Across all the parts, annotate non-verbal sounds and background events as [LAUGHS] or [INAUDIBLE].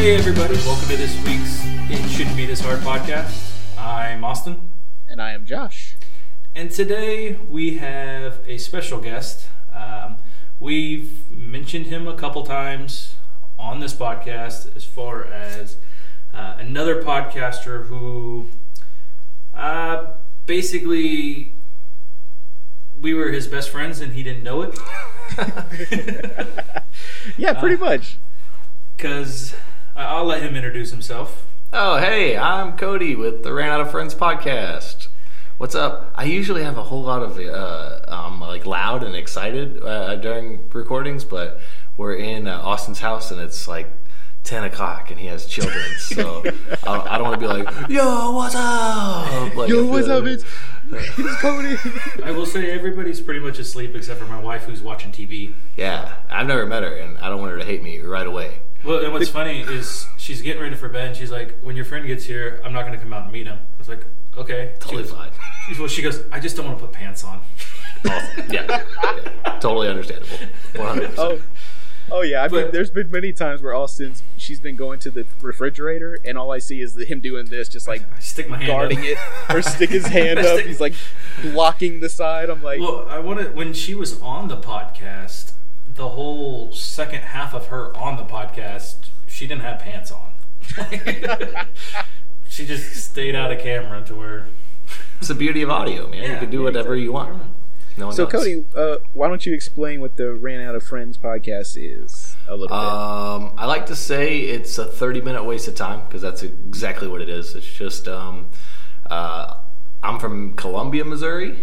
Hey, everybody, welcome to this week's It Shouldn't Be This Hard podcast. I'm Austin, And I am Josh. and today we have a special guest. Um, we've mentioned him a couple times on this podcast as far as uh, another podcaster who uh, basically we were his best friends and he didn't know it. [LAUGHS] Yeah, pretty much. Because I'll let him introduce himself. Oh, hey, I'm Cody with the Ran Out of Friends podcast. What's up? I usually have a whole lot of uh, um, like loud and excited uh, during recordings, but we're in uh, Austin's house and it's like 10 o'clock and he has children, [LAUGHS] so I, I don't want to be like, yo, what's up? Like, Yo, what's up? It's, it's Cody. [LAUGHS] I will say everybody's pretty much asleep except for my wife who's watching TV. Yeah, I've never met her and I don't want her to hate me right away. Well, and what's funny is she's getting ready for bed and she's like, when your friend gets here, I'm not going to come out and meet him. I was like, okay. Totally she goes, fine. She, well, she goes, I just don't want to put pants on. Awesome. Yeah, yeah, totally understandable. 100%. Oh, oh yeah. I mean, But- there's been many times where Austin's she's been going to the refrigerator, and all I see is the, him doing this, just like I stick my hand guarding up. it, or stick his [LAUGHS] hand I up. He's like blocking the side. I'm like, Well, I want to. when she was on the podcast, the whole second half of her on the podcast, she didn't have pants on. [LAUGHS] she just stayed out of camera to where It's the beauty of audio, man. you can do yeah, whatever you want. No one so knows. Cody, uh, why don't you explain what the Ran Out of Friends podcast is a little Um, I like to say it's a 30 minute waste of time because that's exactly what it is. It's just, um, uh, I'm from Columbia, Missouri,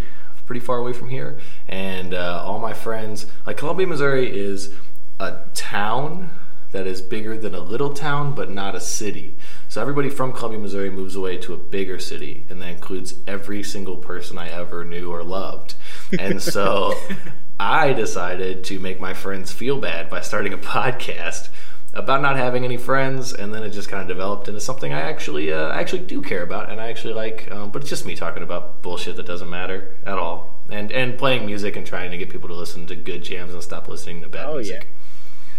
pretty far away from here, and uh, all my friends, like Columbia, Missouri is a town that is bigger than a little town, but not a city. So everybody from Columbia, Missouri moves away to a bigger city, and that includes every single person I ever knew or loved. And so [LAUGHS] I decided to make my friends feel bad by starting a [LAUGHS] podcast about not having any friends, and then it just kind of developed into something I actually, uh, I actually do care about, and I actually like. Um, but it's just me talking about bullshit that doesn't matter at all, and and playing music and trying to get people to listen to good jams and stop listening to bad Oh, music. bit.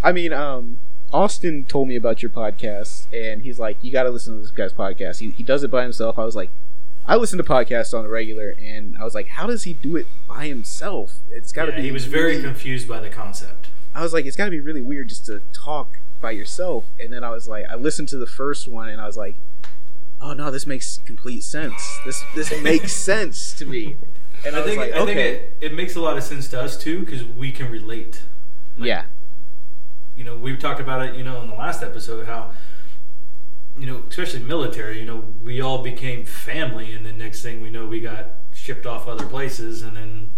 I mean, um, Austin told me about your podcast, and he's like, "You got to listen to this guy's podcast." He, he does it by himself. I was like, I listen to podcasts on the regular, and I was like, "How does he do it by himself?" It's got to Yeah, be. he was very confused by the concept. I was like, "It's got to be really weird just to talk by yourself." And then I was like, I listened to the first one, and I was like, "Oh no, this makes complete sense. This this makes [LAUGHS] sense to me." And I, I was think like, I "Okay, think it, it makes a lot of sense to us too because we can relate. Like, yeah, you know, we've talked about it, you know, in the last episode how, you know, especially military, you know, we all became family, and then next thing we know, we got shipped off other places, and then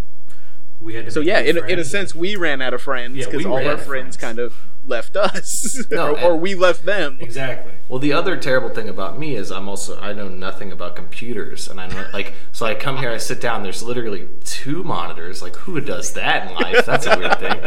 we had to. So yeah, in, in a sense, we ran out of friends because we all our friends friends. kind of left us, [LAUGHS] No, or, or we left them. exactly. Well, the other terrible thing about me is I'm also I know nothing about computers, and I know like so I come here, I sit down. There's literally two monitors. Like who does that in life? That's a weird thing.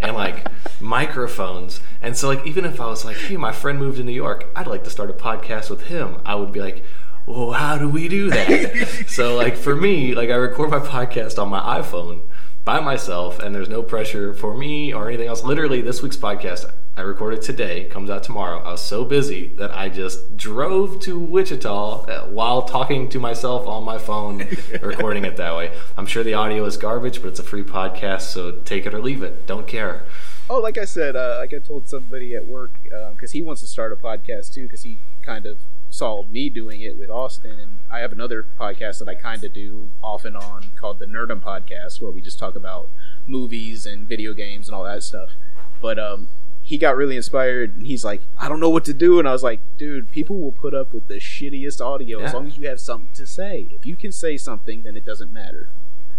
And like microphones, and so like even if I was like, hey, my friend moved to New York, I'd like to start a podcast with him. I would be like. Well, how do we do that? [LAUGHS] so, like for me, like I record my podcast on my iPhone by myself, and there's no pressure for me or anything else. Literally, this week's podcast I recorded today, comes out tomorrow. I was so busy that I just drove to Wichita uh, while talking to myself on my phone, [LAUGHS] recording it that way. I'm sure the audio is garbage, but it's a free podcast, so take it or leave it. Don't care. Oh, like I said, uh, like I told somebody at work because he wants to start a podcast too because he kind of saw me doing it with Austin, and I have another podcast that I kind of do off and on called the Nerdum Podcast, where we just talk about movies and video games and all that stuff. But um, he got really inspired, and he's like, "I don't know what to do," and I was like, "Dude, people will put up with the shittiest audio as long as you have something to say. If you can say something, then it doesn't matter."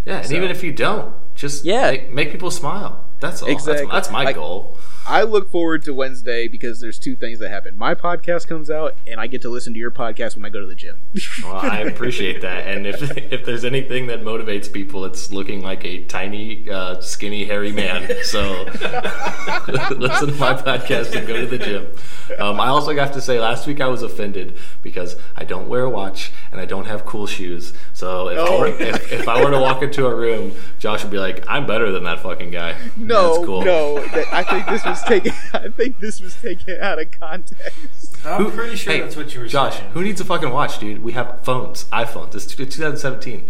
Yeah, and So- even if you don't, just Yeah. make, make people smile. That's all. Exactly. That's, that's my Like- goal. I look forward to Wednesday because there's two things that happen. My podcast comes out, and I get to listen to your podcast when I go to the gym. [LAUGHS] Well, I appreciate that. And if [LAUGHS] if there's anything that motivates people, it's looking like a tiny, uh, skinny, hairy man. So [LAUGHS] listen to my podcast and go to the gym. Um, I also have to say, last week I was offended because I don't wear a watch and I don't have cool shoes. So if, I, Oh. were, if, if I were to walk into a room, Josh would be like, "I'm better than that fucking guy." No, That's cool. no. that- I think this was taken. [LAUGHS] I think this was taken out of context. I'm Who- pretty sure hey, that's what you were Josh, saying. who needs a fucking watch, dude? We have phones, iPhones. It's, it's 2017.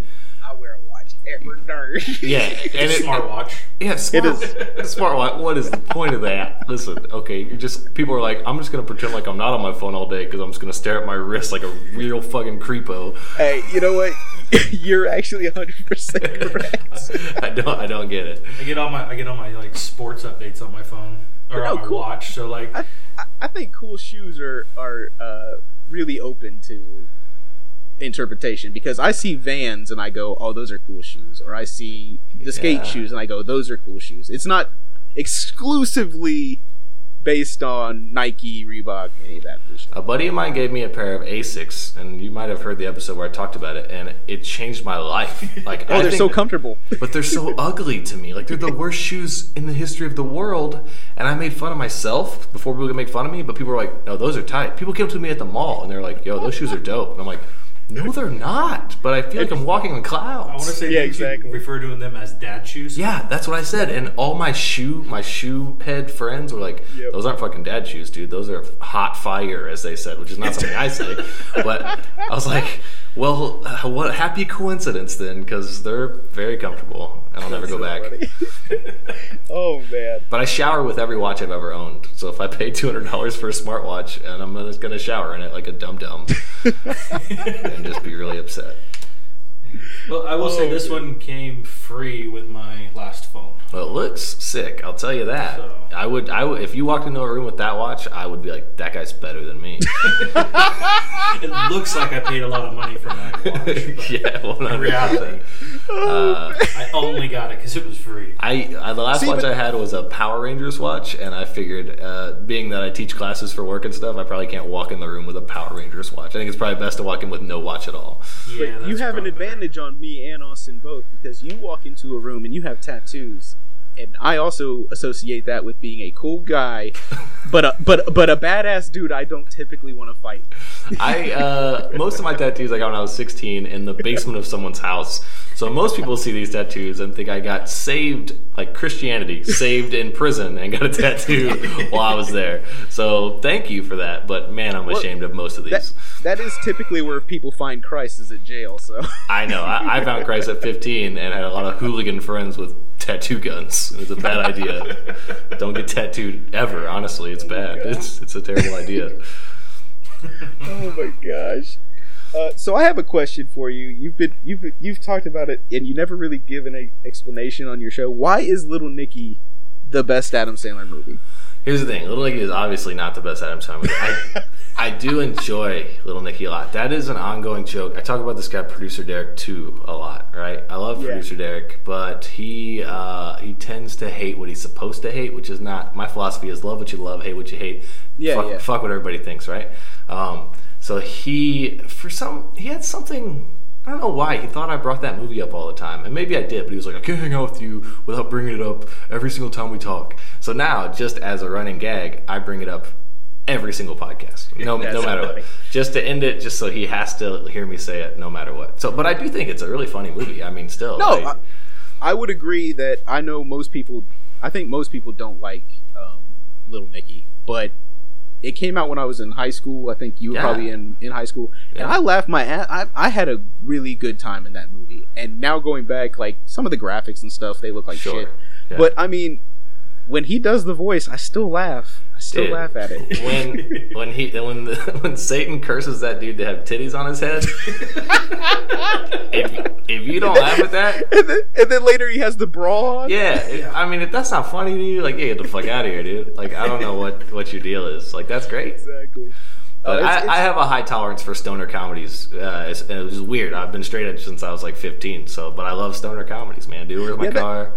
I wear a watch every day. Yeah, [LAUGHS] and it, smartwatch. Yeah, smart, It is. smart watch. What is the point of that? Listen, okay, you're just people are like, I'm just gonna pretend like I'm not on my phone all day because I'm just gonna stare at my wrist like a real fucking creepo. Hey, you know what? [LAUGHS] You're actually 100 percent [LAUGHS] correct. I don't, I don't get it. I get all my I get all my like sports updates on my phone or Oh, on my cool. watch. So like I, I- I think cool shoes are are uh, really open to interpretation because I see Vans and I go, "Oh, those are cool shoes," or I see the skate Yeah. shoes and I go, "Those are cool shoes." It's not exclusively based on Nike, Reebok, any of that. A buddy of mine gave me a pair of Asics, and you might have heard the episode where I talked about it, and it changed my life. [LAUGHS] Like, Oh, I they're so comfortable. [LAUGHS] but they're so ugly to me. Like they're the worst shoes in the history of the world. And I made fun of myself before people could make fun of me. But people were like, "No, those are tight." People came to me at the mall and they're like, "Yo, those shoes are dope." And I'm like, "No, they're not." But I feel like I'm walking on clouds. I want to say Yeah, exactly. you refer to them as dad shoes. Yeah, that's what I said. And all my shoe, my shoe head friends were like, Yep. "Those aren't fucking dad shoes, dude. Those are hot fire," as they said, which is not something I say. [LAUGHS] But I was like, "Well, uh, what happy coincidence then, because they're very comfortable, and I'll never go back." [LAUGHS] oh man. But I shower with every watch I've ever owned. So if I pay two hundred dollars for a smartwatch and I'm just gonna shower in it like a dum dum, [LAUGHS] and just be really upset. Well, I will say Oh, this dude. one came free with my last phone. Well, it looks sick. I'll tell you that. So- I would. I would. If you walked into a room with that watch, I would be like, that guy's better than me. [LAUGHS] It looks like I paid a lot of money for my watch. [LAUGHS] yeah, one In hundred reality. Uh, I only got it because it was free. I, I the last See, watch but- I had was a Power Rangers watch, and I figured, uh, being that I teach classes for work and stuff, I probably can't walk in the room with a Power Rangers watch. I think it's probably best to walk in with no watch at all. Yeah, But you have an probably better. Advantage on me and Austin both because you walk into a room and you have tattoos, and I also associate that with being a cool guy, [LAUGHS] but a, but but a badass dude. I don't typically want to fight. I uh, most of my tattoos I got when I was 16 in the basement of someone's house. So most people see these tattoos and think I got saved, like Christianity, [LAUGHS] saved in prison and got a tattoo [LAUGHS] while I was there. So thank you for that. But man, I'm Well, ashamed of most of That these. that is typically where people find Christ is at jail. So [LAUGHS] I know. I, I found Christ at 15 and had a lot of hooligan friends with tattoo guns. It was a bad idea. Don't get tattooed ever. Honestly, it's bad. It's it's a terrible idea. oh my gosh. Uh, so I have a question for you. You've been you've you've talked about it, and you never really given an explanation on your show. Why is Little Nicky the best Adam Sandler movie? Here's the thing: Little Nicky is obviously not the best Adam Sandler. movie. I, I do enjoy Little Nicky a lot. That is an ongoing joke. I talk about this guy, producer Derek, too, a lot. Right? I love Yeah. producer Derek, but he uh, he tends to hate what he's supposed to hate, which is not my philosophy. Is love what you love, hate what you hate. Yeah, fuck, yeah. fuck what everybody thinks, right? Um, so he, for some, he had something. I don't know why he thought I brought that movie up all the time, and maybe I did. But he was like, "I can't hang out with you without bringing it up every single time we talk." So now, just as a running gag, I bring it up every single podcast, [LAUGHS] no, no matter what, just to end it, just so he has to hear me say it, no matter what. So, but I do think it's a really funny movie. I mean, still, No, I- I, I would agree that I know most people. I think most people don't like um, Little Nicky, but it came out when I was in high school. I think you were Yeah. probably in, in high school, Yeah. and I laughed my ass. I, I had a really good time in that movie. And now going back, like some of the graphics and stuff, they look like Sure. shit. Yeah. But I mean, when he does the voice, I still laugh. Still Dude, laugh at it. when [LAUGHS] when he when the, when Satan curses that dude to have titties on his head. [LAUGHS] if if you don't laugh at that, and, then, and then later he has the bra on. yeah, it- I mean, if that's not funny to you, like, yeah, get the fuck out of here, dude. Like, I don't know what what your deal is. Like, that's great. exactly. But Uh, I, it's- I have a high tolerance for stoner comedies. Uh, it's, it was weird. I've been straight edge since I was like 15. So, but I love stoner comedies, man. Dude, where's my Yeah, that- car?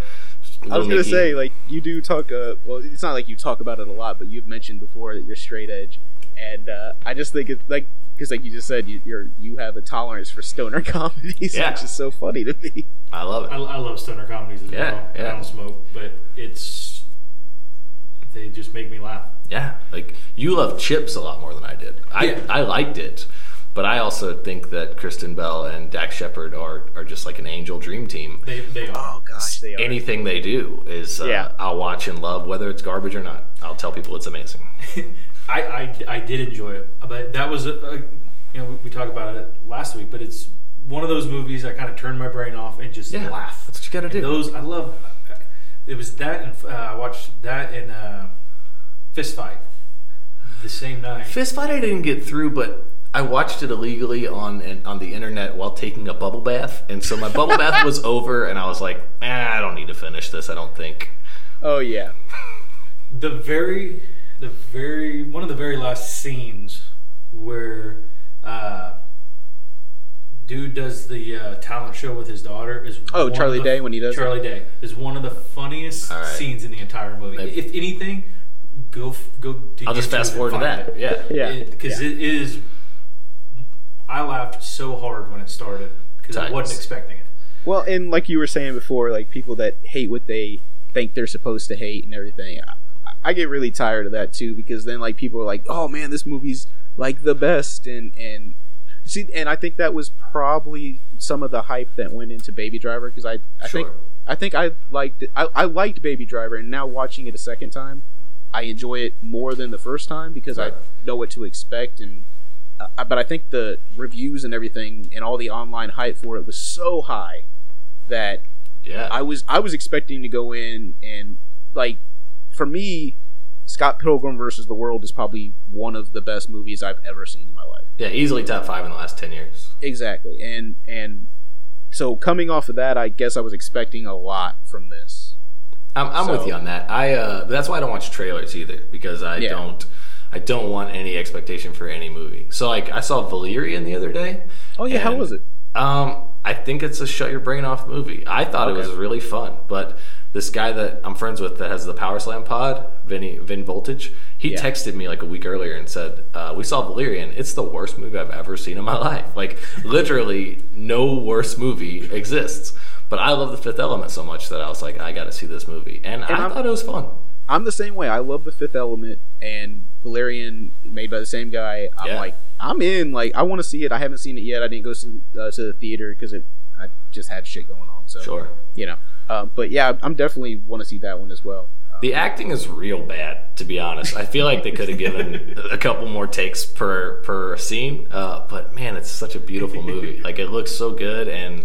I was gonna Nicky. say, like, you do talk. Uh, well, it's not like you talk about it a lot, but you've mentioned before that you're straight edge, and uh, I just think it's like because, like you just said, you, you're you have a tolerance for stoner [LAUGHS] comedies, Yeah. which is so funny to me. I love it. I, I love stoner comedies as Yeah, well. yeah. I don't smoke, but it's they just make me laugh. Yeah, like you love Chips a lot more than I did. I Yeah. I liked it, But I also think that Kristen Bell and Dax Shepard are are just like an angel dream team. They, they are. Oh gosh, they are. Anything they do is uh, Yeah. I'll watch and love, whether it's garbage or not. I'll tell people it's amazing. [LAUGHS] I, I, I did enjoy it, but that was a, a you know we, we talked about it last week, but it's one of those movies I kind of turned my brain off and just Yeah, laugh. that's what you gotta do. Those I love. It was that and uh, I watched that and uh, Fist Fight the same night. Fist fight I didn't get through, but I watched it illegally on on the internet while taking a bubble bath, and so my bubble bath was [LAUGHS] over, and I was like, eh, I don't need to finish this. I don't think. Oh yeah. the very the very one of the very last scenes where uh dude does the uh, talent show with his daughter is Oh, one of Charlie the- Day when he does Charlie Day is one of the funniest All right. scenes in the entire movie Maybe- if anything go go to I'll just fast forward to that. it. Yeah. Yeah. because yeah. it is I laughed so hard when it started because I wasn't expecting it Well, and like you were saying before, like people that hate what they think they're supposed to hate and everything. I, I get really tired of that too because then like people are like, "Oh man, this movie's like the best," and and see, and I think that was probably some of the hype that went into Baby Driver because I I think I think I liked it. I, I liked Baby Driver, and now watching it a second time, I enjoy it more than the first time because Right. I know what to expect and. Uh, but I think the reviews and everything and all the online hype for it was so high that Yeah. I was I was expecting to go in and like for me, Scott Pilgrim versus the World is probably one of the best movies I've ever seen in my life. yeah, easily top five in the last ten years. Exactly, and and so coming off of that, I guess I was expecting a lot from this. I'm, I'm with you on that. I uh, that's why I don't watch trailers either because I Yeah. don't I don't want any expectation for any movie. So like I saw Valerian the other day. Oh yeah, how was it? Um, I think it's a shut your brain off movie. I thought it was really fun, but this guy that I'm friends with that has the Power Slam pod, Vinny Vin Voltage, he Yeah. texted me like a week earlier and said, uh, "We saw Valerian. It's the worst movie I've ever seen in my [LAUGHS] life. Like literally, no worse movie exists." But I love The Fifth Element so much that I was like, I got to see this movie, and, I I'm- thought it was fun. I'm the same way. I love The Fifth Element and Valerian, made by the same guy. I'm Yeah. like, I'm in. Like, I want to see it. I haven't seen it yet. I didn't go to, uh, to the theater because it I just had shit going on. So Sure. you know. Um, but yeah, I'm definitely want to see that one as well. Um, The acting is real bad, to be honest. I feel like they could have given [LAUGHS] a couple more takes per per scene. Uh, but man, it's such a beautiful movie. [LAUGHS] Like it looks so good, and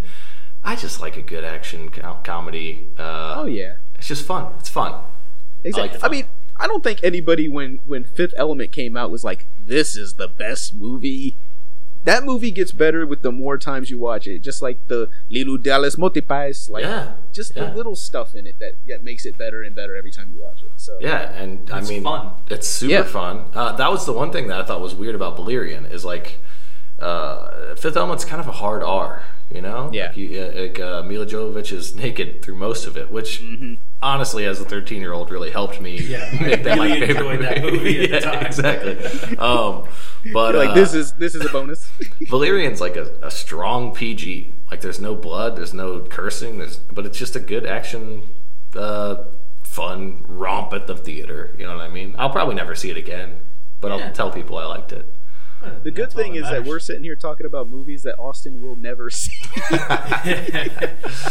I just like a good action co- comedy. Uh, oh yeah, it's just fun. It's fun. Exactly. like I, mean, I don't think anybody when when Fifth Element came out was like, "This is the best movie." That movie gets better with the more times you watch it. Just like the Leeloo Dallas Multipass, like Yeah, just yeah. the little stuff in it that, that makes it better and better every time you watch it. So Yeah, and I mean, fun. it's super Yeah. fun. Uh, that was the one thing that I thought was weird about Valerian is like uh, Fifth Element's kind of a hard R, you know? Yeah. Like, you, uh, like uh, Milla Jovovich is naked through most of it, which honestly, as a 13 year old, really helped me Yeah, make that [LAUGHS] my favorite enjoyed that movie at the [LAUGHS] Yeah, time. Exactly. Um, but like uh, this is this is a bonus. [LAUGHS] Valerian's like a, a strong PG. Like there's no blood, there's no cursing, there's but it's just a good action, uh, fun romp at the theater. You know what I mean? I'll probably never see it again, but Yeah. I'll tell people I liked it. [LAUGHS] The good That's all thing is that matters. we're sitting here talking about movies that Austin will never [LAUGHS] see. [LAUGHS]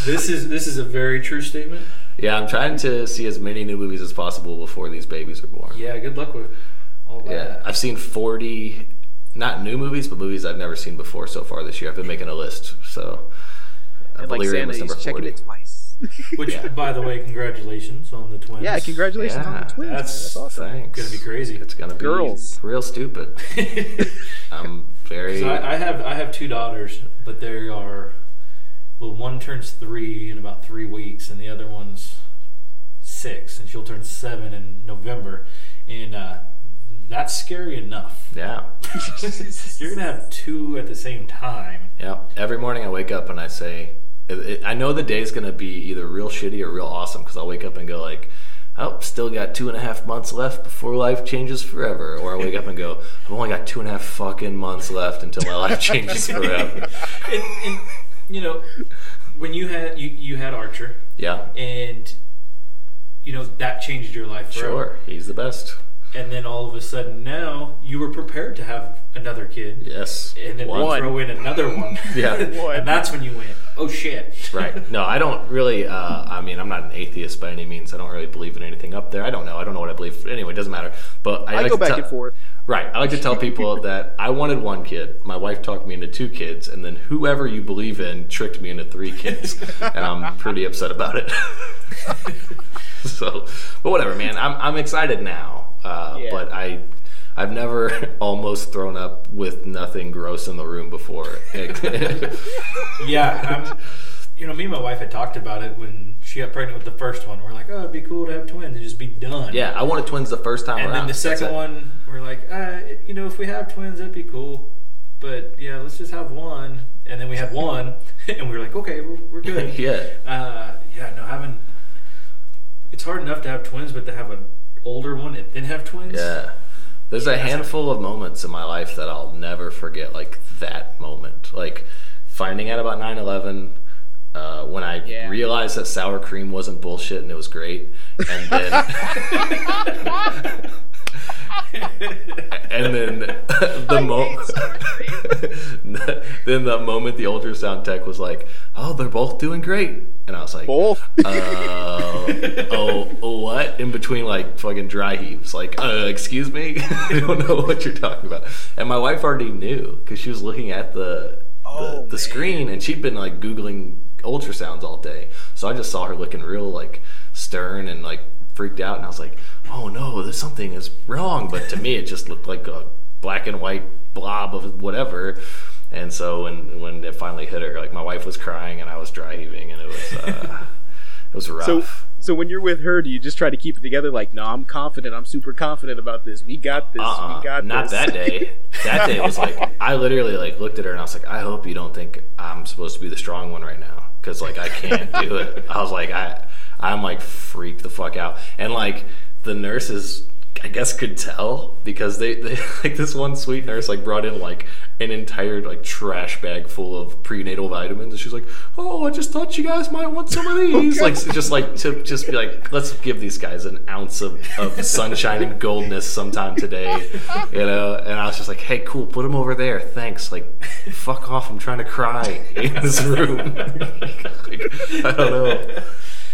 this is this is a very true statement. Yeah, I'm trying to see as many new movies as possible before these babies are born. Yeah, good luck with all that. Yeah, I've seen 40, not new movies, but movies I've never seen before so far this year. I've been making a list, so uh, and like Valerian Santa, was he's number checking 40. It [LAUGHS] twice. Which, Yeah. by the way, congratulations on the twins. yeah, congratulations on the twins. that's- That's awesome. Thanks. It's Gonna be crazy. It's gonna be Girls. real stupid. [LAUGHS] I'm very. So I, I have I have two daughters, but they are well, one turns three in about three weeks, and the other one's six, and she'll turn seven in November, and uh, that's scary enough. yeah. [LAUGHS] You're gonna have two at the same time. Yeah. Every morning I wake up and I say, it, it, I know the day's gonna be either real shitty or real awesome because I'll wake up and go like, oh, still got two and a half months left before life changes forever, or I wake up and go, I've only got two and a half fucking months left until my life changes [LAUGHS] forever. And, and you know, when you had you, you had Archer, Yeah. and you know that changed your life forever. Sure. He's the best. And then all of a sudden now you were prepared to have another kid. Yes. And then One. throw in another one. [LAUGHS] Yeah. [LAUGHS] And that's when you went, oh shit. right. [LAUGHS] No, I don't really. Uh, I mean, I'm not an atheist by any means. I don't really believe in anything up there. I don't know. I don't know what I believe. Anyway, it doesn't matter. But I, I like go to back tell- and forth. Right. I like to tell people that I wanted one kid. My wife talked me into two kids, and then whoever you believe in tricked me into three kids, and I'm pretty upset about it. so, but whatever, man. I'm I'm excited now. Uh, Yeah. But I. I've never [LAUGHS] almost thrown up with nothing gross in the room before. [LAUGHS] Yeah, you know, me and my wife had talked about it when she got pregnant with the first one. We're like, oh, it'd be cool to have twins and just be done. yeah, I wanted twins the first time And around. then the second one, we're like, uh, you know, if we have twins, that'd be cool. But yeah, let's just have one. And then we had one, [LAUGHS] and we were like, okay, we're, we're good. yeah. Uh, yeah, no, having it's hard enough to have twins, but to have an older one and then have twins. Yeah. There's a handful of moments in my life that I'll never forget, like that moment. Like finding out about 9 11, uh, when I Yeah. realized that sour cream wasn't bullshit and it was great. And then. [LAUGHS] [LAUGHS] [LAUGHS] and then the moment. [LAUGHS] then the moment the ultrasound tech was like, oh, they're both doing great. And I was like, Both. uh, oh, oh, what? In between like fucking dry heaves. Like, uh, excuse me? [LAUGHS] I don't know what you're talking about. And my wife already knew because she was looking at the, Oh, the, the man. screen and she'd been like Googling ultrasounds all day. So I just saw her looking real like stern and like freaked out. And I was like, oh no, there's something is wrong. But to me, it just looked like a black and white blob of whatever. And so when when it finally hit her, like my wife was crying and I was dry heaving, and it was uh, it was rough. So, so when you're with her, do you just try to keep it together? Like, no, I'm confident. I'm super confident about this. We got this. uh-uh, we got not this. that day. [LAUGHS] That day was like I literally like looked at her and I was like, I hope you don't think I'm supposed to be the strong one right now because like I can't do it. I was like I I'm like freaked the fuck out. And like the nurses. I guess could tell because they, they [LAUGHS] like this one sweet nurse like brought in like an entire like trash bag full of prenatal vitamins. And she's like oh I just thought you guys might want some of [LAUGHS] these. Like just like to just be like let's give these guys an ounce of, of [LAUGHS] sunshine and goldness sometime today you know? And I was just like hey cool put them over there. Thanks. Like fuck off. I'm trying to cry in this room. Like, I don't know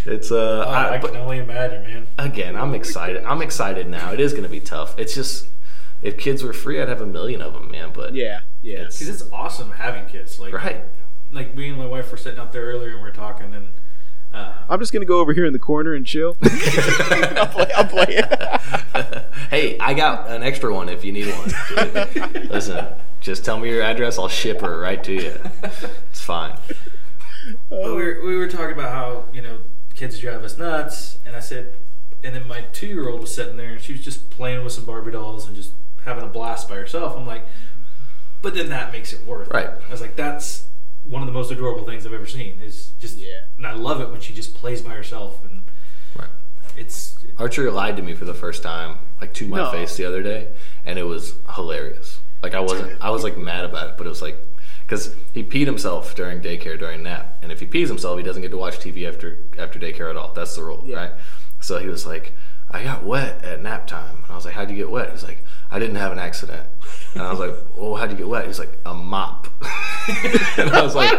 it's uh Oh, I, I, but- can only imagine, man. again, I'm excited. I'm excited now. It is going to be tough. It's just if kids were free, I'd have a million of them, man. But Yeah, yeah. Because it's awesome having kids. Like, right, like me and my wife were sitting out there earlier and we are talking, and uh, I'm just gonna go over here in the corner and chill. [LAUGHS] [LAUGHS] I'll play. I'll play it. [LAUGHS] hey, I got an extra one if you need one. dude. Listen, just tell me your address. I'll ship her right to you. It's fine. But we were, we were talking about how you know kids drive us nuts, and I said, and then my two year old was sitting there and she was just playing with some Barbie dolls and just having a blast by herself. I'm like, but then that makes it worth. it. Right. I was like, that's one of the most adorable things I've ever seen. Is just Yeah. and I love it when she just plays by herself and Right. it's Archer lied to me for the first time, like to my No. face the other day, and it was hilarious. Like I wasn't, I was like mad about it, but it was like because he peed himself during daycare during nap, and if he pees himself, he doesn't get to watch TV after after daycare at all. That's the rule, Yeah. right? So he was like, I got wet at nap time, and I was like, How'd you get wet? He's like, I didn't have an accident, and I was like, Well, how'd you get wet? He's like, A mop, [LAUGHS] and I was like.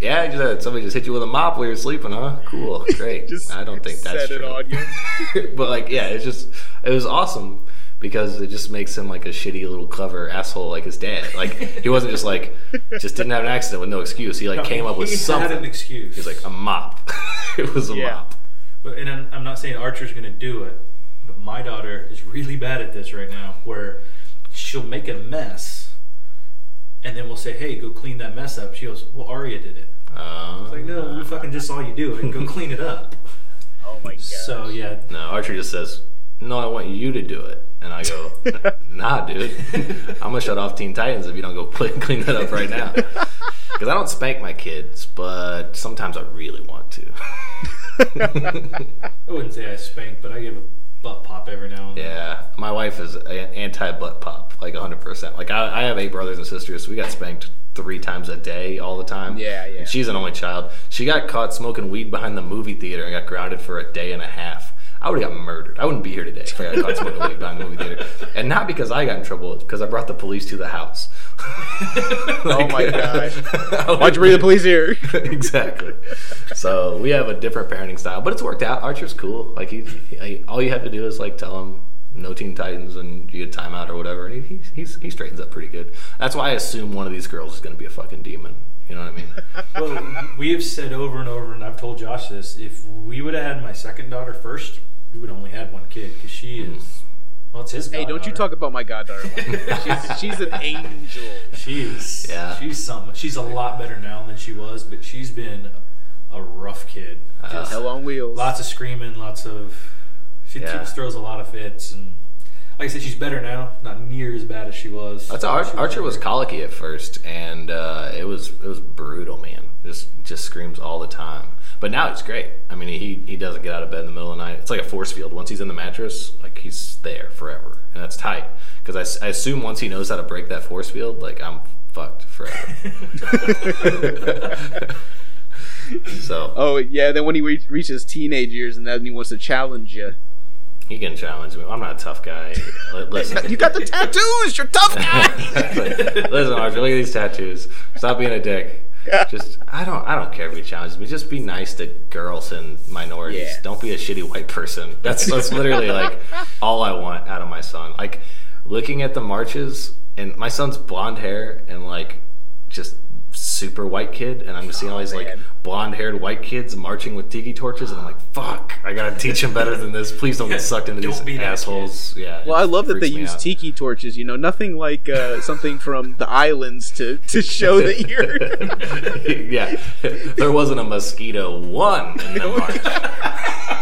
Yeah, just had somebody just hit you with a mop while you're sleeping, huh? Cool, great. [LAUGHS] I don't think that's set true [LAUGHS] but like yeah it's just it was awesome because it just makes him like a shitty little clever asshole like his dad like he wasn't just like just didn't have an accident with no excuse he like came up with he something had an excuse. he's like a mop [LAUGHS] it was a Yeah. mop But, and I'm, I'm not saying Archer's going to do it, but my daughter is really bad at this right now, where she'll make a mess, and then we'll say, "Hey, go clean that mess up." She goes, "Well, Arya did it." uh, It's like, no, we fucking just saw you do it. Go clean it up. Oh my god. So yeah, no archer just says no i want you to do it and i go [LAUGHS] nah dude i'm gonna shut off teen titans if you don't go [LAUGHS] clean, clean that up right now [LAUGHS] because i don't spank my kids but sometimes i really want to I wouldn't say I spank, but I give a butt pop every now and then. Yeah, my wife is a- anti butt pop, like 100%. Like, I, I have eight brothers and sisters, so we got spanked three times a day all the time. Yeah, yeah. And she's an only child. She got caught smoking weed behind the movie theater and got grounded for a day and a half. I would have got murdered. I wouldn't be here today if I got caught smoking weed behind the movie theater. And not because I got in trouble, it's because I brought the police to the house. [LAUGHS] oh my god! [LAUGHS] Why'd you bring the police here? [LAUGHS] exactly. So we have a different parenting style, but it's worked out. Archer's cool. Like he, he all you have to do is like tell him no Teen Titans and you get timeout or whatever, and he, he, he straightens up pretty good. That's why I assume one of these girls is going to be a fucking demon. You know what I mean? [LAUGHS] well, we have said over and over, and I've told Josh this: if we would have had my second daughter first, we would have only had one kid because she is. Well, it's his. Hey, don't you talk about my goddaughter. like she's, [LAUGHS] she's an angel. She is. Yeah. She's some. She's a lot better now than she was, but she's been a rough kid. Uh, Hell on wheels. Lots of screaming, lots of. She Yeah. just throws a lot of fits, and like I said, she's better now. Not near as bad as she was. That's how Ar- she Archer was colicky at first, and uh, it was it was brutal, man. Just just screams all the time. But now he's great. I mean, he he doesn't get out of bed in the middle of the night. It's like a force field. Once he's in the mattress, like he's there forever, and that's tight. Because I assume once he knows how to break that force field, like I'm fucked forever. [LAUGHS] so Oh yeah. Then when he re- reaches teenage years and then he wants to challenge you. He can challenge me. I'm not a tough guy. [LAUGHS] Listen, You got the tattoos. You're tough guy. [LAUGHS] Listen, Archer, look at these tattoos. Stop being a dick. Just I don't I don't care if he challenges me. Just be nice to girls and minorities. Yeah. Don't be a shitty white person. That's that's literally like [LAUGHS] all I want out of my son. Like looking at the marches and my son's blonde hair and like just super white kid and I'm just seeing all Oh, these like blonde haired white kids marching with tiki torches and I'm like, fuck, I gotta teach them better than this. Please don't get [LAUGHS] sucked into Don't these be that assholes. Yeah. Well, I love that they use out. tiki torches. You know, nothing like uh, [LAUGHS] something from the islands to, to show that [LAUGHS] you're. yeah, there wasn't a mosquito one in the march.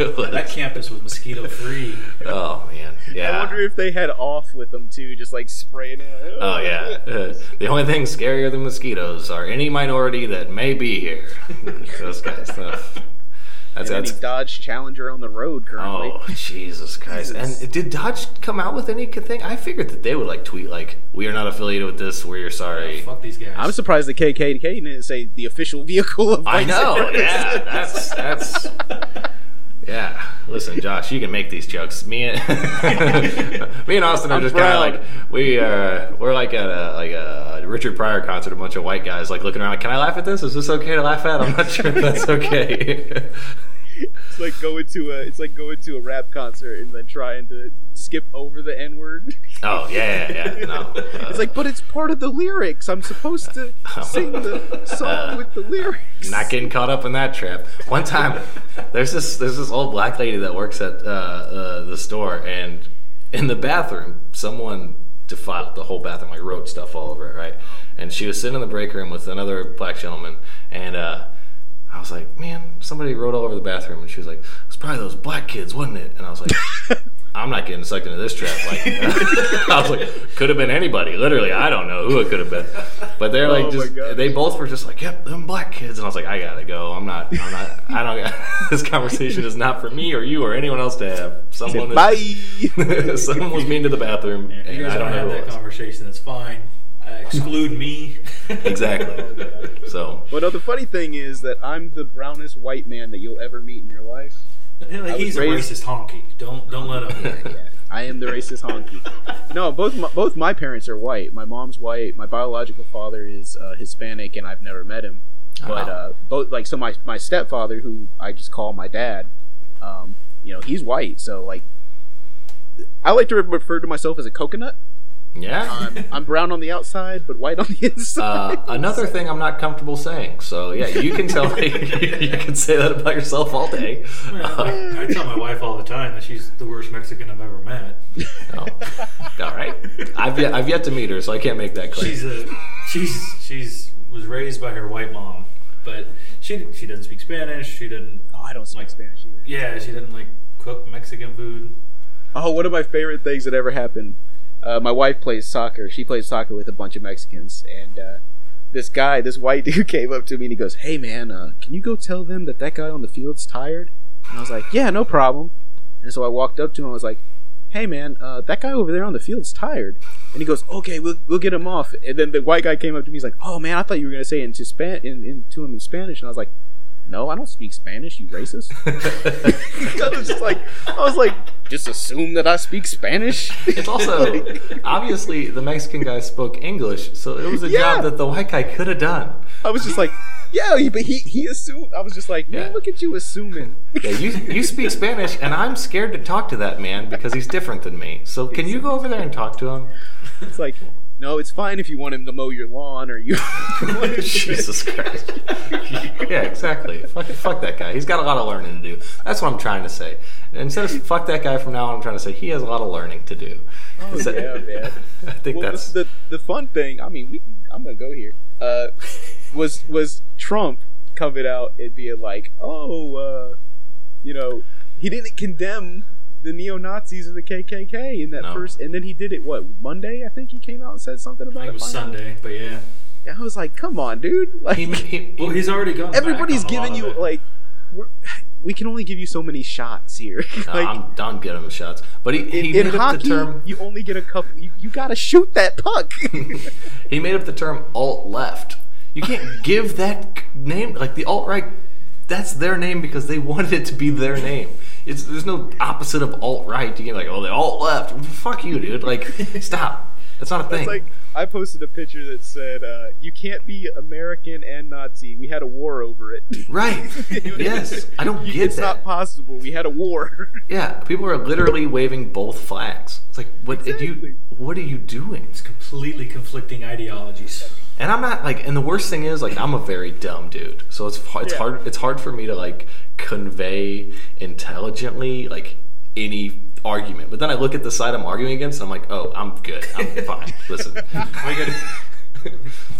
It was- [LAUGHS] That campus was mosquito free. [LAUGHS] oh man, yeah. I wonder if they had off with them too, just like spraying it. Oh yeah. Uh, [LAUGHS] the only thing scarier than mosquitoes are any minority that may be here. Those guys. uh, And that's any that's. Dodge Challenger on the road currently. Oh Jesus Christ! Jesus. And did Dodge come out with any thing? I figured that they would like tweet like, "We are not affiliated with this. We're sorry." Fuck these guys. I'm surprised the KKK didn't say the official vehicle of. I know. Yeah, that's that's. Yeah, listen, Josh, you can make these jokes. Me and [LAUGHS] me and Austin are I'm just kind of like we uh we're like at a like a Richard Pryor concert, a bunch of white guys like looking around. like, Can I laugh at this? Is this okay to laugh at? I'm not sure if that's okay. [LAUGHS] Like going to a. It's like going to a rap concert and then trying to skip over the N word. [LAUGHS] oh yeah, yeah, yeah. No, [LAUGHS] It's like, but it's part of the lyrics. I'm supposed to [LAUGHS] sing the song Uh, with the lyrics. not getting caught up in that trap. One time, there's this there's this old black lady that works at uh, uh, the store, and in the bathroom, someone defiled the whole bathroom, like wrote stuff all over it, right? And she was sitting in the break room with another black gentleman, and uh, I was like, "Man, somebody wrote all over the bathroom," and she was like, "It's probably those black kids, wasn't it?" And I was like. [LAUGHS] I'm not getting sucked into this trap. Like, [LAUGHS] I was like, could have been anybody. Literally, I don't know who it could have been. But they're Oh like, my just they both were just like, "Yep, them black kids," and I was like, "I gotta go. I'm not. I'm not. I don't. [LAUGHS] this conversation is not for me or you or anyone else to have. Someone, Bye. is- someone was mean to the bathroom, If and you guys I don't don't have that conversation, that's fine. Uh, exclude me. [LAUGHS] Exactly. So, Well, no, the funny thing is that I'm the brownest white man that you'll ever meet in your life. Like, was he's raised- a racist honky. Don't don't let him. Yeah, I am the racist honky. No, both my, both my parents are white. My mom's white. My biological father is uh, Hispanic, and I've never met him. But Oh. uh, both like so, my my stepfather, who I just call my dad, um, you know, he's white. So like, I like to refer to myself as a coconut. Yeah. I'm, I'm brown on the outside, but white on the [LAUGHS] inside. Uh, another thing I'm not comfortable saying. So yeah, you can tell me. [LAUGHS] you can say that about yourself all day. Well, I, I tell my wife all the time that she's the worst Mexican I've ever met. Oh. All right. I've yet, I've yet to meet her, so I can't make that claim. She's a she's she's was raised by her white mom, but she she doesn't speak Spanish. She didn't. oh, I don't speak Like- Spanish either. Yeah, she didn't like cook Mexican food. Oh, one of my favorite things that ever happened. Uh, my wife plays soccer. She plays soccer with a bunch of Mexicans, and uh, this guy, this white [LAUGHS] dude, came up to me and he goes, "Hey, man, uh, can you go tell them that that guy on the field's tired?" And I was like, "Yeah, no problem." And so I walked up to him. I was like, "Hey, man, uh, that guy over there on the field's tired." And he goes, "Okay, we'll we'll get him off." And then the white guy came up to me. He's like, "Oh man, I thought you were gonna say it into Span in, in to him in Spanish." And I was like, no, I don't speak Spanish. You racist. [LAUGHS] [LAUGHS] I was just like, I was like, just assume that I speak Spanish. It's also [LAUGHS] obviously the Mexican guy spoke English, so it was a Yeah. job that the white guy could have done. I was just like, yeah, but he he assumed. I was just like, man, Yeah. look at you assuming. Yeah, you you speak Spanish, and I'm scared to talk to that man because he's different than me. So can you go over there and talk to him? It's like, no, it's fine if you want him to mow your lawn or you. [LAUGHS] [LAUGHS] Jesus Christ. yeah, exactly. Fuck, fuck that guy. He's got a lot of learning to do. That's what I'm trying to say. Instead of fuck that guy from now on, I'm trying to say he has a lot of learning to do. Oh, [LAUGHS] Is that- yeah, man. I think Well, that's the, the fun thing. I mean, we I'm gonna go here. Uh, was was Trump coming out and being like, oh, uh, you know, he didn't condemn the neo Nazis or the KKK in that No. first, and then he did it. What Monday? I think he came out and said something I about think it was. Sunday, but yeah. I was like, come on, dude. Like, he, he, Well, he's already gone. everybody's on a lot giving you it. like, we're, we can only give you so many shots here. [LAUGHS] Like, I'm done getting him shots. But he, he in made up hockey, the term. you only get a couple. You, you gotta shoot that puck. [LAUGHS] He made up the term alt left. You can't [LAUGHS] give that name like the alt right. That's their name because they wanted it to be their name. It's there's no opposite of alt right. You get like oh the alt left. Fuck you, dude. Like [LAUGHS] stop. That's not a thing. It's like I posted a picture that said, uh, "You can't be American and Nazi. We had a war over it." [LAUGHS] right. [LAUGHS] yes. I don't get it's that. It's not possible. We had a war. yeah. People are literally waving both flags. It's like what did Exactly. you? What are you doing? It's completely conflicting ideologies. And I'm not like, and the worst thing is like I'm a very dumb dude, so it's it's Yeah. hard it's hard for me to like convey intelligently like any argument. But then I look at the side I'm arguing against, and I'm like, oh, I'm good, I'm [LAUGHS] fine. Listen, I gotta, [LAUGHS]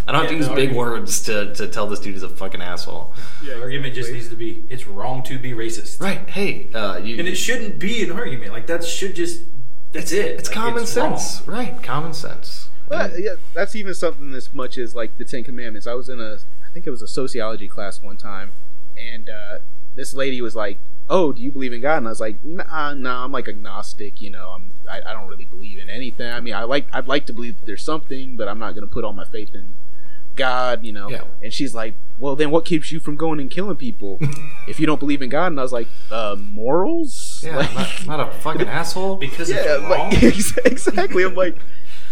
I don't have to use big words to to tell this dude he's a fucking asshole. Yeah, the argument just needs to be it's wrong to be racist. Right? Hey, uh, you. And it shouldn't be an argument. Like that should just that's it. it's Like, common wrong. sense, right? Common sense. Well, yeah, that's even something as much as like the Ten Commandments. I was in a, I think it was a sociology class one time, and uh, this lady was like, "Oh, do you believe in God?" And I was like, "Nah, nah, I'm like agnostic. You know, I'm, I, I don't really believe in anything. I mean, I like, I'd like to believe that there's something, but I'm not going to put all my faith in God. You know." Yeah. And she's like, "Well, then what keeps you from going and killing people [LAUGHS] if you don't believe in God?" And I was like, uh, "Morals." Yeah, Like- not, not a fucking [LAUGHS] asshole. Because yeah, it's wrong. [LAUGHS] like, exactly. I'm like,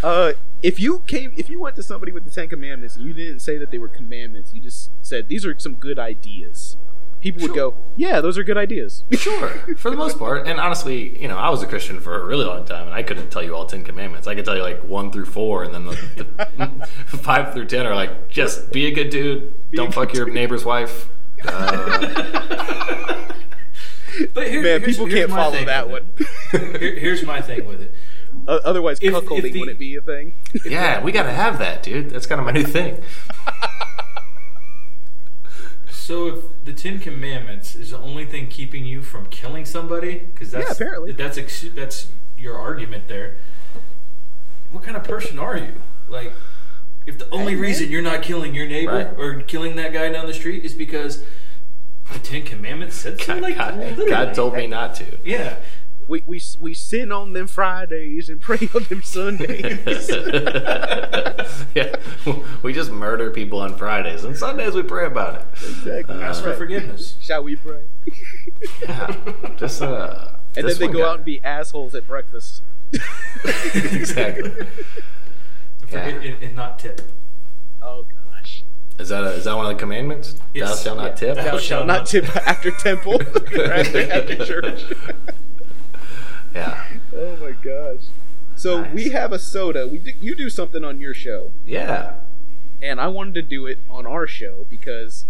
uh, if you came, if you went to somebody with the Ten Commandments and you didn't say that they were commandments, you just said these are some good ideas. People would Sure. go, yeah, those are good ideas. Sure, for the most [LAUGHS] part. And honestly, you know, I was a Christian for a really long time, and I couldn't tell you all Ten Commandments. I could tell you like one through four, and then the, the [LAUGHS] five through ten are like just be a good dude, Be don't fuck your dude. neighbor's wife. [LAUGHS] Uh, But here, Man, here's- people here's can't follow thing that one. Here- here's my thing with it. Uh, otherwise, If- if cuckolding the- wouldn't be a thing. [LAUGHS] yeah, we gotta have that, dude. That's kind of my new thing. [LAUGHS] So if the Ten Commandments is the only thing keeping you from killing somebody, because that's Yeah, apparently. that's ex- that's your argument there. What kind of person are you? Like, if the only Hey, reason you're not killing your neighbor Right. or killing that guy down the street is because the Ten Commandments said so, [LAUGHS] God, like God. God told me not to. Yeah. We, we we sin on them Fridays and pray on them Sundays. [LAUGHS] yeah, we just murder people on Fridays, and Sundays we pray about it. exactly. Ask for forgiveness. Shall we pray? Yeah, just uh, And then they go guy. out and be assholes at breakfast. [LAUGHS] exactly. Forget Yeah. and, and not tip. Oh gosh. Is that a, is that one of the commandments? Yes. Thou shalt not tip. Thou Thou shalt shalt not- not tip after temple [LAUGHS] after, after church. Yeah. oh my gosh. So Nice. we have a soda. We do, you do something on your show, Yeah. and I wanted to do it on our show because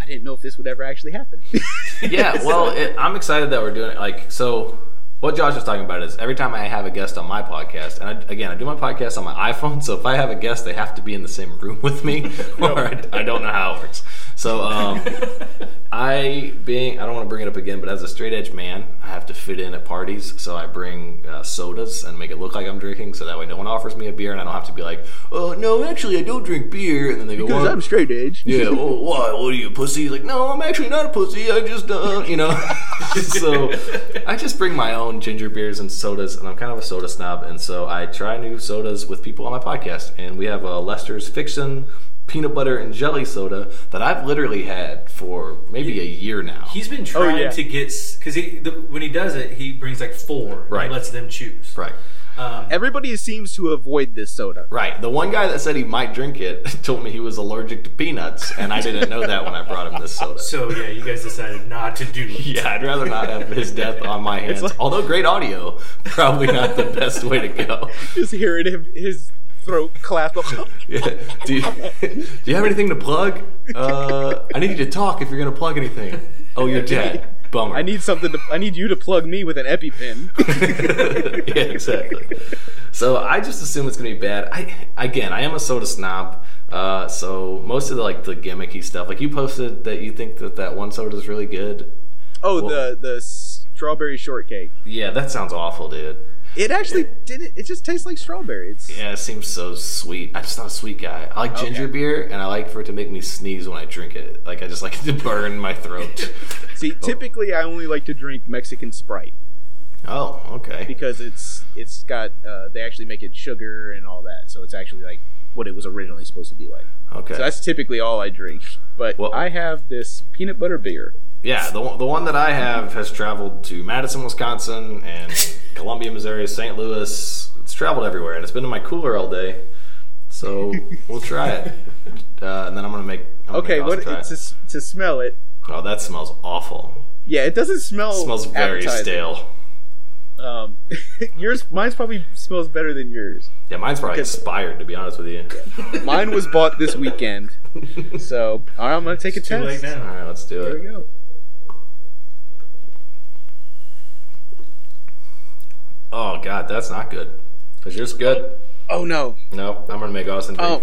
I didn't know if this would ever actually happen. [LAUGHS] [LAUGHS] Yeah. Well, it, I'm excited that we're doing it. Like, so what Josh was talking about is every time I have a guest on my podcast, and I, again, I do my podcast on my iPhone, so if I have a guest, they have to be in the same room with me, [LAUGHS] or I, I don't know how it works. So, um, [LAUGHS] I being I don't want to bring it up again, but as a straight edge man, I have to fit in at parties, so I bring uh, sodas and make it look like I'm drinking, so that way no one offers me a beer, and I don't have to be like, oh no, actually I don't drink beer, and then they go, because "Well, I'm straight edge. yeah, [LAUGHS] well, what? What are you, a pussy? Like, no, I'm actually not a pussy. I just, uh, you know. [LAUGHS] so I just bring my own ginger beers and sodas, and I'm kind of a soda snob, and so I try new sodas with people on my podcast. And we have a Lester's Fixins peanut butter and jelly soda that I've literally had for maybe a year now. He's been trying yeah. to get because he the, when he does it, he brings like four. and Right. He lets them choose. right. Um, Everybody seems to avoid this soda. Right. The one guy that said he might drink it [LAUGHS] told me he was allergic to peanuts, and I didn't know that when I brought him this soda. so yeah, you guys decided not to do. it. yeah, I'd rather not have his death on my [LAUGHS] hands. like- Although great audio, [LAUGHS] probably not the best way to go. Just hearing him his throat clap. [LAUGHS] Yeah. Do, you, [LAUGHS] do you have anything to plug? Uh, I need you to talk if you're going to plug anything. Oh, you're dead. Bummer. I need something to. I need you to plug me with an EpiPen. [LAUGHS] yeah, exactly. So I just assume it's gonna be bad. I again, I am a soda snob. Uh, so most of the like the gimmicky stuff, like you posted that you think that that one soda is really good. Oh, Well- the the strawberry shortcake. Yeah, that sounds awful, dude. It actually didn't. It just tastes like strawberry. It's Yeah, it seems so sweet. I'm just not a sweet guy. I like ginger Okay. beer, and I like for it to make me sneeze when I drink it. Like I just like it [LAUGHS] to burn my throat. see. Typically, I only like to drink Mexican Sprite oh, okay. because it's it's got uh, they actually make it sugar and all that, so it's actually like what it was originally supposed to be like. Okay. So that's typically all I drink. But Well- I have this peanut butter beer. Yeah, the one- the one that I have has traveled to Madison, Wisconsin, and [LAUGHS] Columbia, Missouri, St. Louis. It's traveled everywhere, and it's been in my cooler all day. So we'll try it, [LAUGHS] uh, and then I'm gonna make. I'm gonna Okay, make what Austin try to, to smell it? Oh, that smells awful. Yeah, it doesn't smell. It smells very appetizing. stale. Um, [LAUGHS] yours, mine's probably smells better than yours. Yeah, mine's probably Because- expired to be honest with you. Mine was bought this weekend, so all right, I'm gonna take a Too test. late now. right, let's do it. There we go. Oh God, that's not good. Is yours good? Oh no, No, I'm gonna make Austin oh.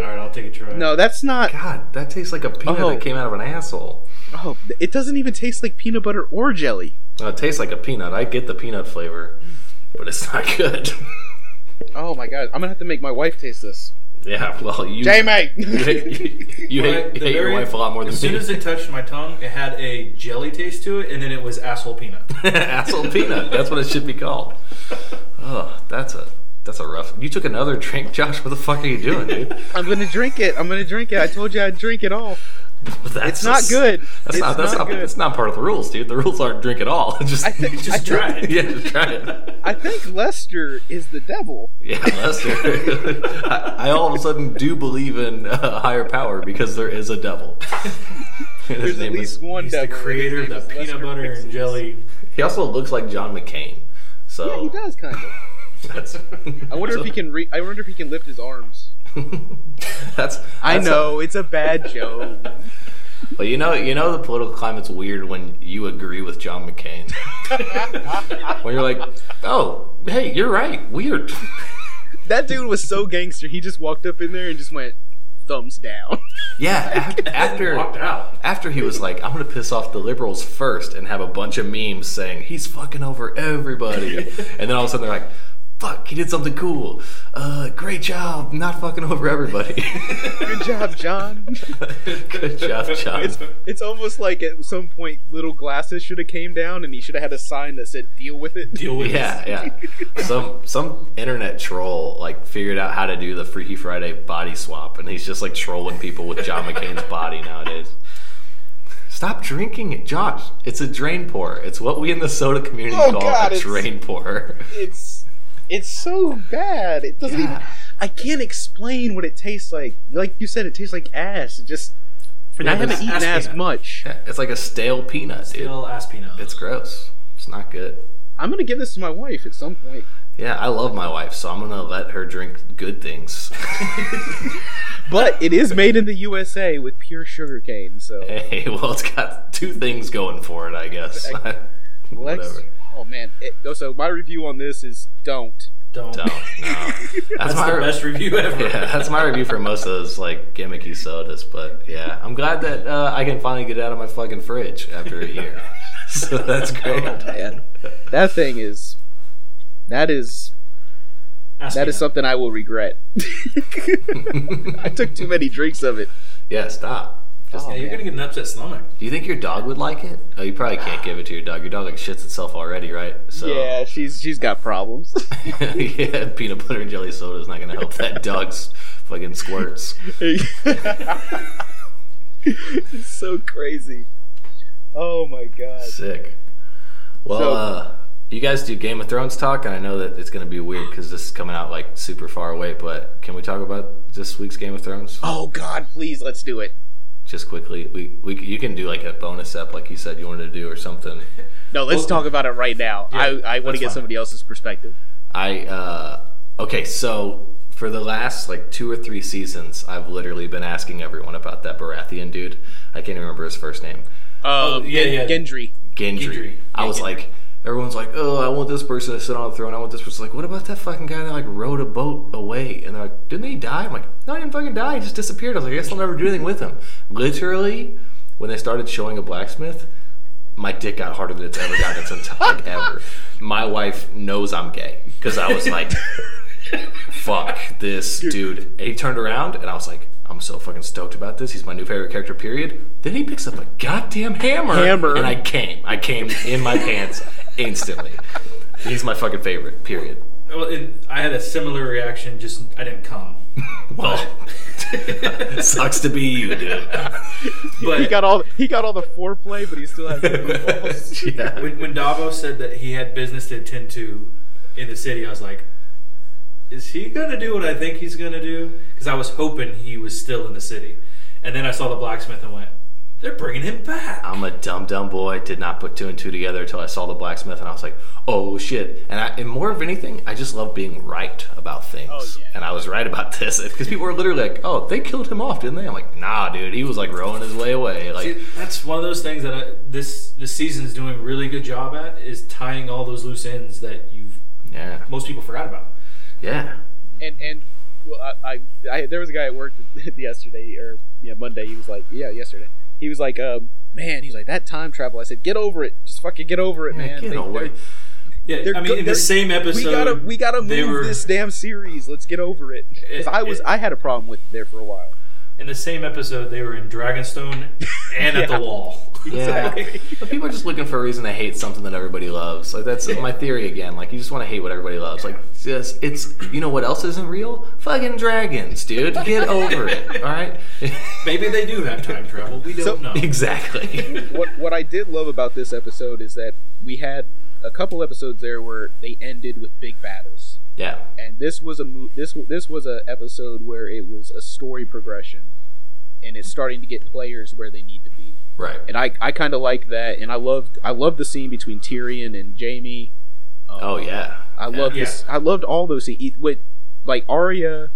All right, I'll take a try. no, that's not. God, that tastes like a peanut Oh. that came out of an asshole. Oh, it doesn't even taste like peanut butter or jelly. No, it tastes like a peanut. I get the peanut flavor, but it's not [LAUGHS] good. Oh my god, I'm gonna have to make my wife taste this. Yeah, [LAUGHS] well, you Jamie. [LAUGHS] you hate, you But hate, the hate your wife a lot more than me. As soon me. as it touched my tongue, it had a jelly taste to it, and then it was asshole peanut. [LAUGHS] Asshole peanut. That's what it should be called. Oh, that's a that's a rough. You took another drink, Josh. What the fuck are you doing, dude? I'm gonna drink it. I'm gonna drink it. I told you I'd drink it all. [LAUGHS] That's It's not just- good. That's It's not that's not not, good. that's not part of the rules, dude. The rules aren't drink at all. [LAUGHS] Just I think. Just I think- try it. [LAUGHS] yeah, just try it. I think Lester is the devil. Yeah, Lester. I, I all of a sudden do believe in uh, higher power because there is a devil. And There's at least is- one He's the devil. and his creator of the peanut Lester butter and jelly. He also looks like John McCain. So Yeah, he does kind of. That's, I wonder if he can. Re- I wonder if he can lift his arms. [LAUGHS] that's. I that's know it's a bad joke. But you know, you know, the political climate's weird when you agree with John McCain. [LAUGHS] when you're like, oh, hey, you're right. Weird. [LAUGHS] that dude was so gangster. He just walked up in there and just went thumbs down. Yeah. af- After Walked out. after he was like, I'm gonna piss off the liberals first and have a bunch of memes saying he's fucking over everybody, and then all of a sudden they're like, fuck, he did something cool. Uh, great job, not fucking over everybody. [LAUGHS] Good job, John. [LAUGHS] Good job, John. It's it's almost like at some point little glasses should have came down and he should have had a sign that said "deal with it." Deal with it. Yeah, yeah. Some some internet troll like figured out how to do the Freaky Friday body swap, and he's just like trolling people with John McCain's [LAUGHS] body nowadays. Stop drinking it, Josh. It's a drain pour. It's what we in the soda community Oh, call God, a it's- drain pour. It's it's so bad. It doesn't even. I can't explain what it tastes like. Like you said, it tastes like ass. It just. And I haven't eaten ass ass peanut. much. Yeah, It's like a stale peanut, dude. Still ass peanut. It's gross. It's not good. I'm gonna give this to my wife at some point. Yeah, I love my wife, so I'm gonna let her drink good things. [LAUGHS] But it is made in the USA with pure sugar cane. So hey, [LAUGHS] well, it's got two things going for it, I guess. Lex- [LAUGHS] Whatever. Oh man. It, so my review on this is don't. Don't. Don't. [LAUGHS] No. That's, That's my the best review ever. [LAUGHS] yeah. That's my review for most of those like gimmicky sodas. But yeah, I'm glad that uh, I can finally get it out of my fucking fridge after a year. [LAUGHS] so that's great. Man, that thing is. That is Ass that is peanut. something I will regret. I took too many drinks of it. Yeah, stop. Just, Yeah, you're gonna get an upset stomach. Do you think your dog would like it? Oh, you probably can't give it to your dog. Your dog like shits itself already, right? So Yeah, she's she's got problems. [LAUGHS] yeah, peanut butter and jelly soda is not going to help that [LAUGHS] dog's fucking squirts. it's so crazy. Oh my god. Sick. Well, So- uh, you guys do Game of Thrones talk, and I know that it's going to be weird because this is coming out like super far away. But can we talk about this week's Game of Thrones? Oh god, please let's do it. Just quickly, we, we you can do like a bonus ep, like you said you wanted to do, or something. No, let's Well- talk about it right now. Yeah, I, I want to get fine. somebody else's perspective. I uh, okay, so for the last like two or three seasons, I've literally been asking everyone about that Baratheon dude. I can't even remember his first name. Oh, Um, yeah, Gen- yeah. Gendry. Gendry. Gendry. I Yeah, was Gendry. like, everyone's like, oh, I want this person to sit on the throne. I want this person. Like, what about that fucking guy that like rowed a boat away? And they're like, didn't he die? I'm like, no, he didn't fucking die. He just disappeared. I was like, I guess I'll never do anything with him. Literally, when they started showing a blacksmith, my dick got harder than it's ever gotten its entire like, ever. My wife knows I'm gay because I was like, [LAUGHS] fuck this dude. And he turned around and I was like, I'm so fucking stoked about this. He's my new favorite character, period. Then he picks up a goddamn hammer. Hammer. And I came. I came in my pants instantly. He's my fucking favorite, period. Well, it, I had a similar reaction. Just I didn't come. [LAUGHS] Well, [LAUGHS] sucks to be you, dude. [LAUGHS] But He got all he got all the foreplay, but he still has the balls. yeah. when, when Davos said that he had business to attend to in the city, I was like, is he gonna do what I think he's gonna do? Because I was hoping he was still in the city, and then I saw the blacksmith and went, they're bringing him back. I'm a dumb, dumb boy. Did not put two and two together until I saw the blacksmith, and I was like, "Oh shit!" And, I, and more of anything, I just love being right about things. Oh, yeah. And I was right about this [LAUGHS] because people were literally like, "Oh, they killed him off, didn't they?" I'm like, "Nah, dude. He was like rowing his way away." Like, See, that's one of those things that I, this this season's doing a really good job at is tying all those loose ends that you've yeah, most people forgot about. Yeah, and and well, I, I, I there was a guy at work [LAUGHS] yesterday or yeah Monday. He was like, yeah, yesterday. He was like, um, man, he's like that time travel. I said, get over it. Just fucking get over it, Yeah, man. get They- over it. Yeah, they're I mean, go- in the same episode, we gotta we gotta move were- this damn series. Let's get over it. Because I was it- I had a problem with it there for a while. In the same episode they were in Dragonstone and at the [LAUGHS] wall. Yeah, but people are just looking for a reason to hate something that everybody loves. Like that's my theory again. Like you just want to hate what everybody loves. Like just it's you know what else isn't real? Fucking dragons, dude. Get over it. All right. [LAUGHS] Maybe they do have time travel. We don't So- know. exactly. [LAUGHS] what what I did love about this episode is that we had a couple episodes there where they ended with big battles. Yeah. and this was a mo- this this was a episode where it was a story progression, and it's starting to get players where they need to be. Right. And I, I kind of like that, and I loved I loved the scene between Tyrion and Jaime. Um, Oh yeah. I Yeah. loved Yeah. this. I loved all those scenes with like Arya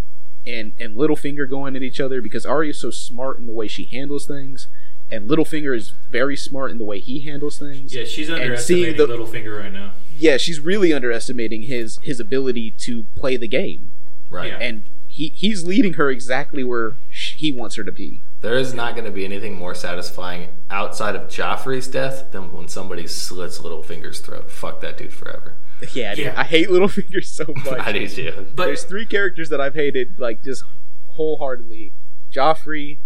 and and Littlefinger going at each other because Arya's so smart in the way she handles things, and Littlefinger is very smart in the way he handles things. yeah, she's underestimating the- Littlefinger right now. yeah, she's really underestimating his his ability to play the game. Right. Yeah. and he he's leading her exactly where sh- he wants her to be. There is not going to be anything more satisfying outside of Joffrey's death than when somebody slits Littlefinger's throat. Fuck that dude forever. [LAUGHS] Yeah, dude, Yeah. I hate Littlefinger so [LAUGHS] much. I do too. But There's three characters that I've hated like just wholeheartedly: Joffrey,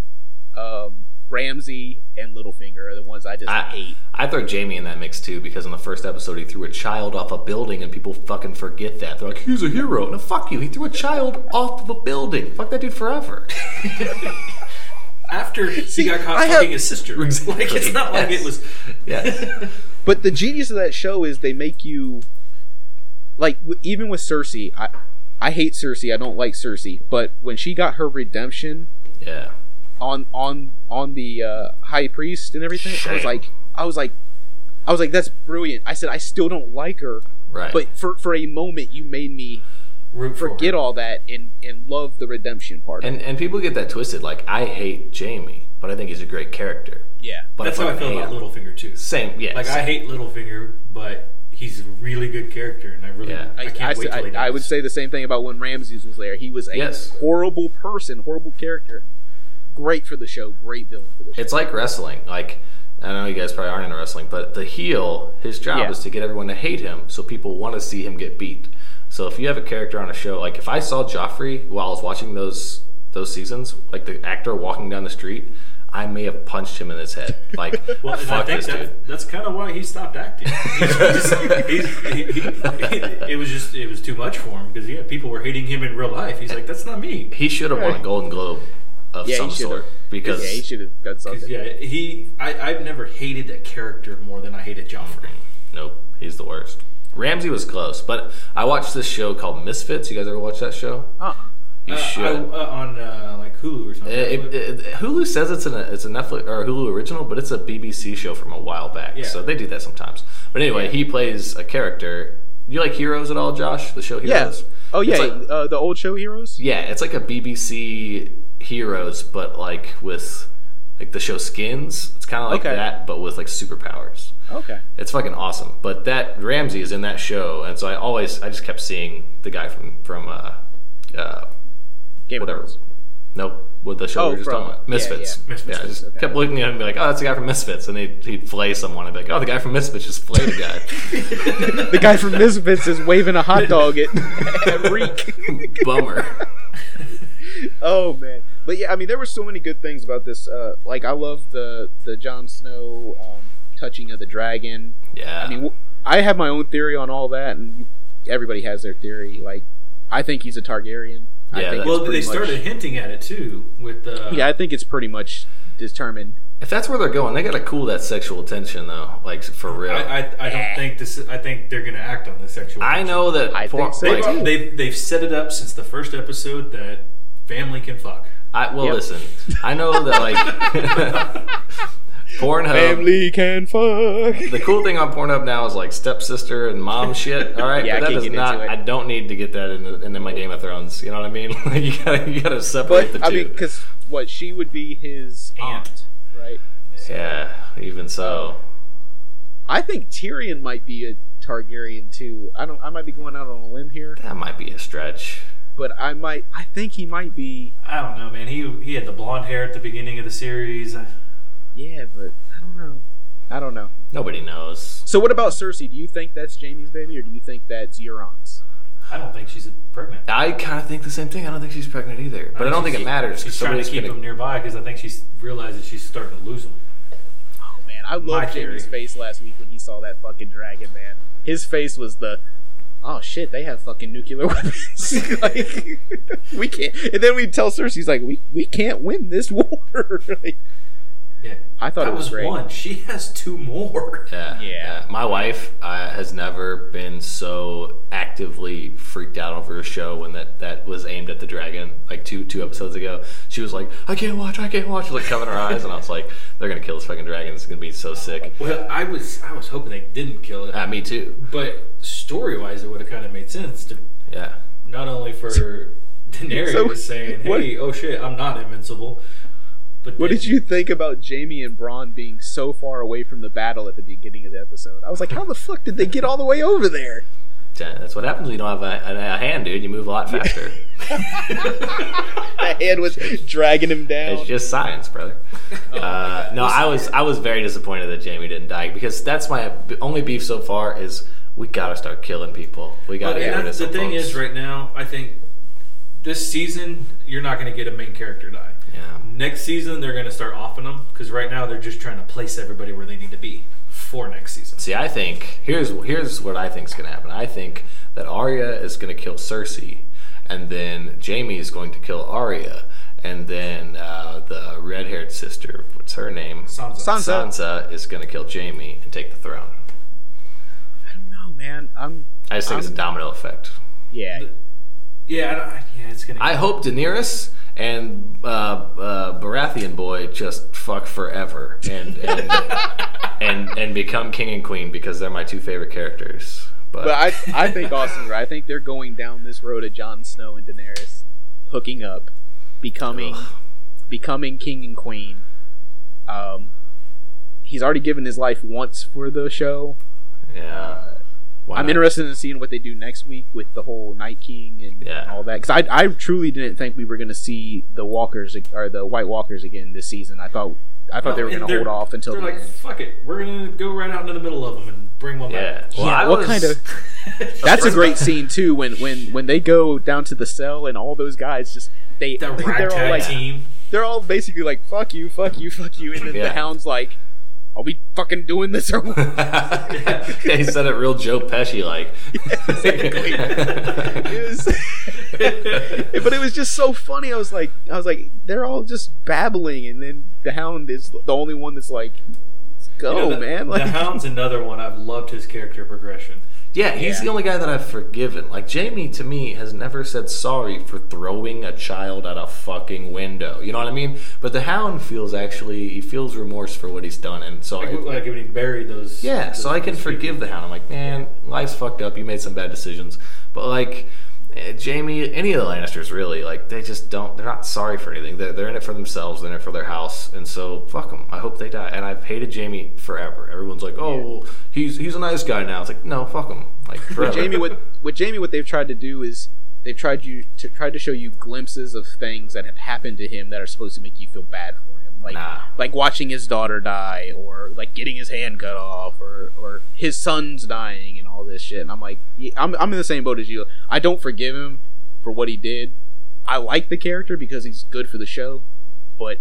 um, Ramsay, and Littlefinger are the ones I just I hate. I throw Jaime in that mix too because in the first episode he threw a child off a building and people fucking forget that. They're like, he's a hero. No, fuck you. He threw a child off of a building. Fuck that dude forever. [LAUGHS] after he See, got caught I fucking have- his sister, Exactly. like it's not like it was. yeah. [LAUGHS] But the genius of that show is they make you like w- even with Cersei. I I hate Cersei. I don't like Cersei. But when she got her redemption Yeah. On on on the uh, high priest and everything, I was like, I was like, I was like, that's brilliant. I said, I still don't like her, Right. but for for a moment, you made me Root forget her. all that and and love the redemption part. and and people get that twisted. Like I hate Jaime, but I think he's a great character. yeah, But That's how I feel about him. Littlefinger too. Same. Yeah. Like I same. hate Littlefinger, but he's a really good character, and I really Yeah. I, I, can't I, wait till he I, I would say the same thing about when Ramses was there. He was a Yes. horrible person, horrible character. Great for the show, great villain for the show. It's like wrestling. Like I know you guys probably aren't into wrestling, but the heel, his job Yeah. is to get everyone to hate him, so people want to see him get beat. So if you have a character on a show, like if I saw Joffrey while I was watching those those seasons, like the actor walking down the street, I may have punched him in his head. [LAUGHS] Like, Well, and I fuck think this dude. that's kind of why he stopped acting. He just- [LAUGHS] he's- he- he- it was just it was too much for him because yeah, people were hating him in real life. He's like, that's not me. He should have won a Golden Globe of Yeah, some he should sort have. because yeah, he should have done 'Cause, something. yeah, he I, I've never hated that character more than I hated Joffrey. nope, he's the worst. Ramsay was close, but I watched this show called Misfits. You guys ever watch that show? Uh-uh. You Uh, should. I- uh, on uh, like Hulu or something. It- it- it- Hulu says it's an it's a Netflix or a Hulu original, but it's a BBC show from a while back. Yeah. So they do that sometimes. But anyway, Yeah. he plays a character. You like Heroes at all, Josh? The show Heroes. Yeah. Heroes. Oh yeah, like- uh, the old show heroes. Yeah, it's like a BBC Heroes, but like with like the show Skins. It's kind of like Okay. that, but with like superpowers. Okay. It's fucking awesome. But that Ramsay is in that show, and so I always I just kept seeing the guy from from uh, uh, Game whatever. Nope, with the show Oh, we were just from- talking about. yeah, Misfits. yeah. Misfits, I just okay. kept looking at him and be like, oh, that's the guy from Misfits. And he'd, he'd flay someone and be like, oh, the guy from Misfits just flayed a guy. [LAUGHS] The guy from Misfits is waving a hot dog at, [LAUGHS] at Reek. Bummer. [LAUGHS] oh man, but yeah, I mean, there were so many good things about this. Uh, like, I love the the Jon Snow um, touching of the dragon. Yeah. I mean, w- I have my own theory on all that, and everybody has their theory. Like, I think he's a Targaryen. I Yeah, think well, they started Much, hinting at it too with uh, yeah, I think it's pretty much determined. if that's where they're going, they got to cool that sexual tension, though. Like, for real. I, I, I don't think this. I think they're going to act on the sexual. I tension. know that. I por- think so, like, too. They've they've set it up since the first episode that family can fuck. I, well, Yep. listen. I know that, like, [LAUGHS] Pornhub. Family can fuck. The cool thing on Pornhub now is like stepsister and mom shit. All right, [LAUGHS] Yeah, I but that can't does not. I don't need to get that into, into my Game of Thrones. You know what I mean? [LAUGHS] Like you gotta you gotta separate But the I two. mean, because what she would be his Aunt. aunt, right? yeah, even so. I think Tyrion might be a Targaryen too. I don't. I might be going out on a limb here, That might be a stretch. But I might. I think he might be. I don't know, man. He he had the blonde hair at the beginning of the series. Yeah, but I don't know. I don't know. Nobody knows. So what about Cersei? Do you think that's Jaime's baby, or do you think that's Euron's? I don't think she's pregnant. I kind of think the same thing. I don't think she's pregnant either, but I, don't think it matters. She's trying to keep gonna- him nearby because I think she's realized that she's starting to lose him. Oh man, I My loved theory. Jaime's face last week when he saw that fucking dragon. Man, his face was the. Oh shit! They have fucking nuclear [LAUGHS] weapons. [LAUGHS] like, [LAUGHS] we can't. And then we tell Cersei's like, we we can't win this war." like, Yeah, I thought that it was great. one. She has two more. Yeah, Yeah. My wife uh, has never been so actively freaked out over a show when that, that was aimed at the dragon. Like two two episodes ago, she was like, "I can't watch, I can't watch." She was like covering her eyes, and I was like, "They're gonna kill this fucking dragon. It's gonna be so sick." Well, I was I was hoping they didn't kill it, Uh, me too. but story wise, it would have kind of made sense to Yeah. not only for Daenerys So, saying, what- "Hey, oh shit, I'm not invincible," but What then- did you think about Jaime and Bronn being so far away from the battle at the beginning of the episode? I was like, how the fuck did they get all the way over there? That's what happens when you don't have a, a, a hand, dude. You move a lot faster. [LAUGHS] That hand was dragging him down. It's just science, brother. [LAUGHS] Uh, no, I was I was very disappointed that Jaime didn't die because that's my only beef so far is we gotta start killing people. We gotta and get rid that's- of the some thing folks. is, right now, I think this season you're not going to get a main character die. Yeah. Next season they're going to start offing them because right now they're just trying to place everybody where they need to be for next season. See, I think here's here's what I think is gonna happen. I think that Arya is gonna kill Cersei, and then Jaime is going to kill Arya, and then uh, the red-haired sister, what's her name? Sansa. Sansa. Sansa is gonna kill Jaime and take the throne. I man. I'm. I just think it's a I'm- domino effect. Yeah. Yeah, I don't, yeah, it's going to. I hope Daenerys and uh, uh, Baratheon boy just fuck forever and and, [LAUGHS] and and become king and queen because they're my two favorite characters. But, But I, I think Austin's right. I think they're going down this road of Jon Snow and Daenerys hooking up, becoming, Ugh. becoming king and queen. Um, he's already given his life once for the show. yeah, Why I'm not? interested in seeing what they do next week with the whole Night King and Yeah. all that. Because I, I truly didn't think we were going to see the Walkers or the White Walkers again this season. I thought I thought they were going to hold off until they're the like, end. fuck it, we're going to go right out into the middle of them and bring one Yeah. back. Well, Yeah, I what was- kind of- [LAUGHS] That's a great scene too. When when when they go down to the cell and all those guys just they the they're all like team. they're all basically like fuck you, fuck you, fuck you, and then Yeah. the hound's like, "Are we fucking doing this or what?" [LAUGHS] yeah, he said it real Joe Pesci like. [LAUGHS] It was- [LAUGHS] but it was just so funny. I was like, I was like, they're all just babbling, and then the hound is the only one that's like, "Let's go, You know, the, man!" Like, the Hound's another one. I've loved his character progression. Yeah, he's Yeah. the only guy that I've forgiven. Like Jaime to me has never said sorry for throwing a child out a fucking window. You know what I mean? But the Hound feels actually he feels remorse for what he's done, and so Like, I, like when he buried those. yeah, so those- I can those forgive the Hound. I'm like, man, life's fucked up. You made some bad decisions, but like. Jaime, any of the Lannisters, really, like they just don't. They're not sorry for anything. They're, they're in it for themselves. They're in it for their house, and so fuck them. I hope they die. And I've hated Jaime forever. Everyone's like, oh, well, he's he's a nice guy now. It's like, no, fuck him. Like with Jaime, what with Jaime, what they've tried to do is they've tried you to try to show you glimpses of things that have happened to him that are supposed to make you feel bad for him, like Nah. like watching his daughter die, or like getting his hand cut off, or or his son's dying, and all this shit. And I'm like, yeah, I'm I'm in the same boat as you. I don't forgive him for what he did. I like the character because he's good for the show, but.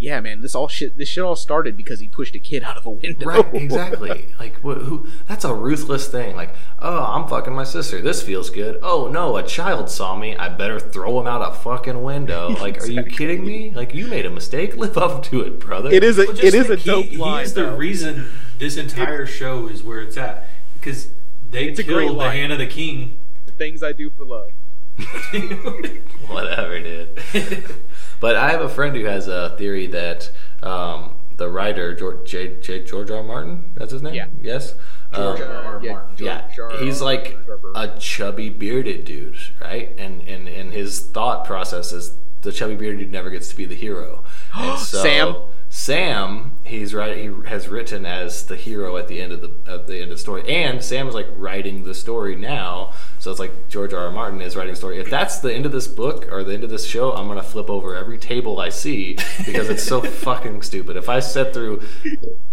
Yeah, man, this all shit. This shit all started because he pushed a kid [LAUGHS] out of a window. Right, exactly. like, wh- who? That's a ruthless thing. Like, oh, I'm fucking my sister. This feels good. Oh no, a child saw me. I better throw him out a fucking window. [LAUGHS] Like, are you kidding me? Like, you made a mistake. [LAUGHS] Live up to it, brother. it is a Well, just it is a dope he, line. He is the reason this entire show is where it's at because they It's a great killed the line. hand of the king. The things I do for love. [LAUGHS] Whatever, dude. [LAUGHS] but I have a friend who has a theory that um, the writer George J, J, George R. R. Martin. That's his name. Yeah. Yes. George Um, R. R. yeah, Martin. yeah, Jar- he's like a chubby bearded dude, right? And and and his thought process is the chubby bearded dude never gets to be the hero. [GASPS] And so, Sam? Sam, he's right. He has written as the hero at the end of the at the end of the story, and Sam is like writing the story now. So it's like George R. R. Martin is writing the story. If that's the end of this book or the end of this show, I'm gonna flip over every table I see because it's so [LAUGHS] fucking stupid. If I sat through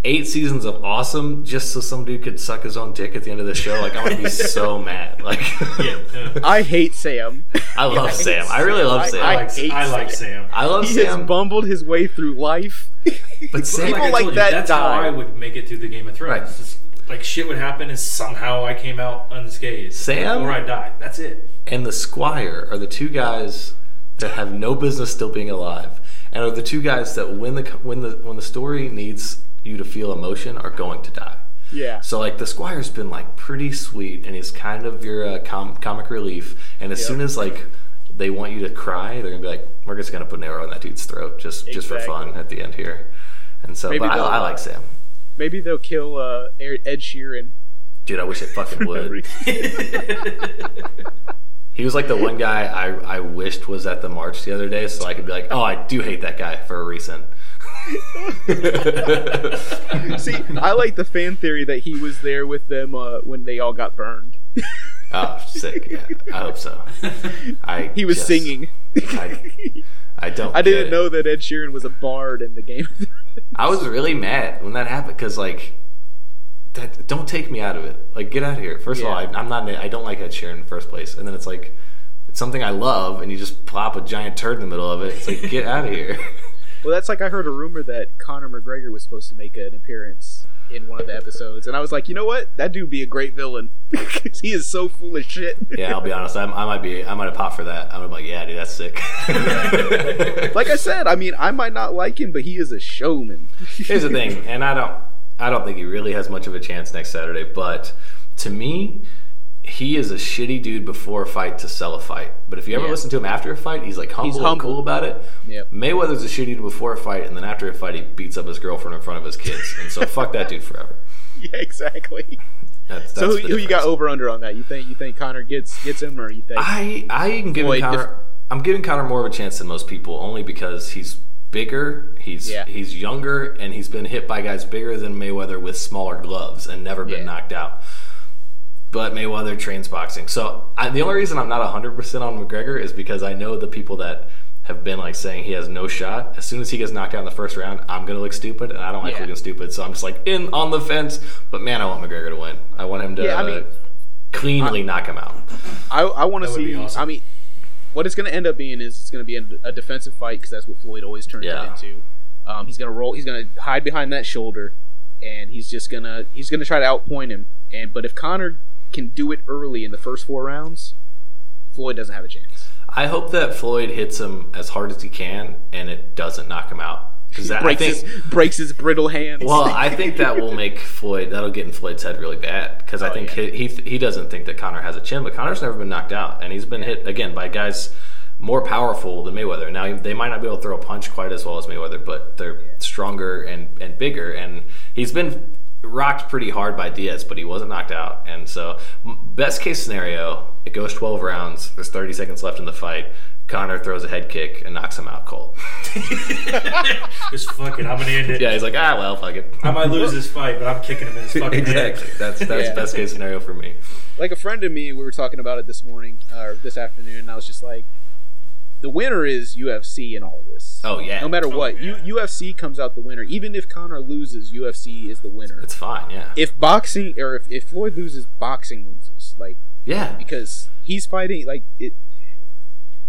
eight seasons of awesome just so some dude could suck his own dick at the end of the show, like I'm gonna be [LAUGHS] so mad. Like, yeah, [LAUGHS] I hate Sam. I love I hate Sam. I really love I- Sam. I, I like, hate I like Sam. I love he Sam. has bumbled his way through life. But Sam- people I like told you, that that's die. how I would make it through the Game of Thrones. Right. Just, like shit would happen, and somehow I came out unscathed. Sam? or I died. That's it. and the Squire are the two guys that have no business still being alive, and are the two guys that when the when the when the story needs you to feel emotion are going to die. yeah. So like the Squire's been like pretty sweet, and he's kind of your uh, com- comic relief. And as Yep. soon as like they want you to cry, they're gonna be like, "We're just gonna put an arrow in that dude's throat, just just for fun at the end here." And so, Maybe but I, I like Sam, Maybe they'll kill uh, Ed Sheeran. dude. I wish it fucking would. [LAUGHS] He was like the one guy I, I wished was at the march the other day, so I could be like, oh, I do hate that guy for a reason. [LAUGHS] See, I like the fan theory that he was there with them uh, when they all got burned. oh, sick. Yeah, I hope so. [LAUGHS] I He was just- singing. I, I don't. I get didn't it. know that Ed Sheeran was a bard in the game. [LAUGHS] I was really mad when that happened because like. That, don't take me out of it. Like, get out of here. First of all, I, I'm not. I don't like Ed Sheeran in the first place, and then it's like, it's something I love, and you just plop a giant turd in the middle of it. It's like, get out of here. [LAUGHS] [LAUGHS] well, that's like I heard a rumor that Conor McGregor was supposed to make an appearance in one of the episodes, and I was like, you know what? That dude be a great villain. [LAUGHS] he is so full of shit. Yeah, I'll be honest. I'm, I might be. I might have popped for that. I'm like, yeah, dude, that's sick. [LAUGHS] like I said, I mean, I might not like him, but he is a showman. [LAUGHS] Here's the thing, and I don't. I don't think he really has much of a chance next Saturday. But to me, he is a shitty dude before a fight to sell a fight. But if you ever Yeah. listen to him after a fight, he's like humble, He's and cool about it. Yep. Mayweather's a shitty dude before a fight, and then after a fight, he beats up his girlfriend in front of his kids. And so fuck that dude forever. [LAUGHS] Yeah, exactly. That's, so who, who you got over under on that? You think you think Conor gets gets him, or you think? I I am giving Boy, Conor. dif- I'm giving Conor more of a chance than most people, only because he's bigger, he's Yeah. he's younger, and he's been hit by guys bigger than Mayweather with smaller gloves and never been Yeah. knocked out. But Mayweather trains boxing, so I, the only reason I'm not 100 percent on McGregor is because I know the people that have been like saying he has no shot. As soon as he gets knocked out in the first round, I'm gonna look stupid, and I don't like Yeah. looking stupid, so I'm just like in on the fence. But man, I want McGregor to win. I want him to Yeah, I uh, mean- cleanly knock him out. I I want to see. awesome. I mean, what it's going to end up being is it's going to be a, a defensive fight because that's what Floyd always turns Yeah. it into. Um, he's going to roll. He's going to hide behind that shoulder, and he's just gonna he's going to try to outpoint him. And but if Conor can do it early in the first four rounds, Floyd doesn't have a chance. I hope that Floyd hits him as hard as he can and it doesn't knock him out. Because I breaks think, his breaks his brittle hands. well, I think that will make Floyd that'll get in Floyd's head really bad. Because I Oh, think yeah. he, he he doesn't think that Conor has a chin, but Conor's never been knocked out, and he's been hit again by guys more powerful than Mayweather. Now they might not be able to throw a punch quite as well as Mayweather, but they're stronger and and bigger, and he's been rocked pretty hard by Diaz, but he wasn't knocked out. And so, best case scenario, it goes 12 rounds. There's 30 seconds left in the fight. Conor throws a head kick and knocks him out cold. [LAUGHS] Just fuck it. I'm gonna end it. yeah, he's like, ah, well, fuck it. I might lose this fight, but I'm kicking him in his fucking [LAUGHS] exactly. head. That's that's Yeah. best case scenario for me. like a friend of me, we were talking about it this morning or this afternoon, and I was just like, the winner is UFC in all of this. Oh yeah, No matter oh, what, yeah. U- UFC comes out the winner. Even if Conor loses, UFC is the winner. it's fine. Yeah, if boxing or if, if Floyd loses, boxing loses. Like yeah. because he's fighting like it.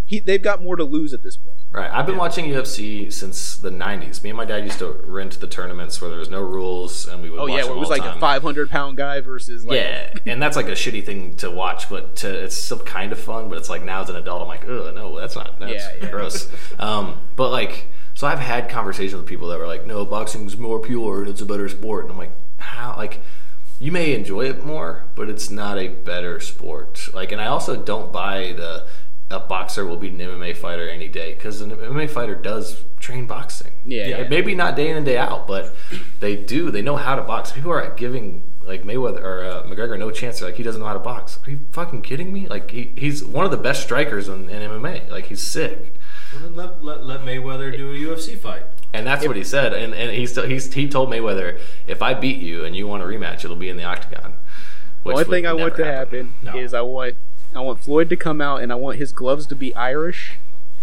He they've got more to lose at this point. Right. I've been watching UFC since the '90s. Me and my dad used to rent the tournaments where there was no rules, and we would. Oh yeah, it was like a 500 pound guy versus like yeah, and that's like a shitty thing to watch, but to, it's still kind of fun. But it's like now as an adult, I'm like, oh no, that's not that's Yeah, yeah. gross. [LAUGHS] um, but like, so I've had conversations with people that were like, no, boxing's more pure and it's a better sport, and I'm like, how? Like, you may enjoy it more, but it's not a better sport. Like, and I also don't buy the a boxer will beat an MMA fighter any day because an MMA fighter does train boxing. Yeah, yeah. maybe not day in and day out, but they do. They know how to box. People are giving like Mayweather or uh, McGregor no chance. They're like he doesn't know how to box. Are you fucking kidding me? Like he, he's one of the best strikers in, in MMA. Like he's sick. Well, then let, let, let Mayweather do a UFC fight. And that's what he said. And and he still he's he told Mayweather, if I beat you and you want a rematch, it'll be in the octagon. The Which only thing I want never to happen, No. is I want I want Floyd to come out and I want his gloves to be Irish.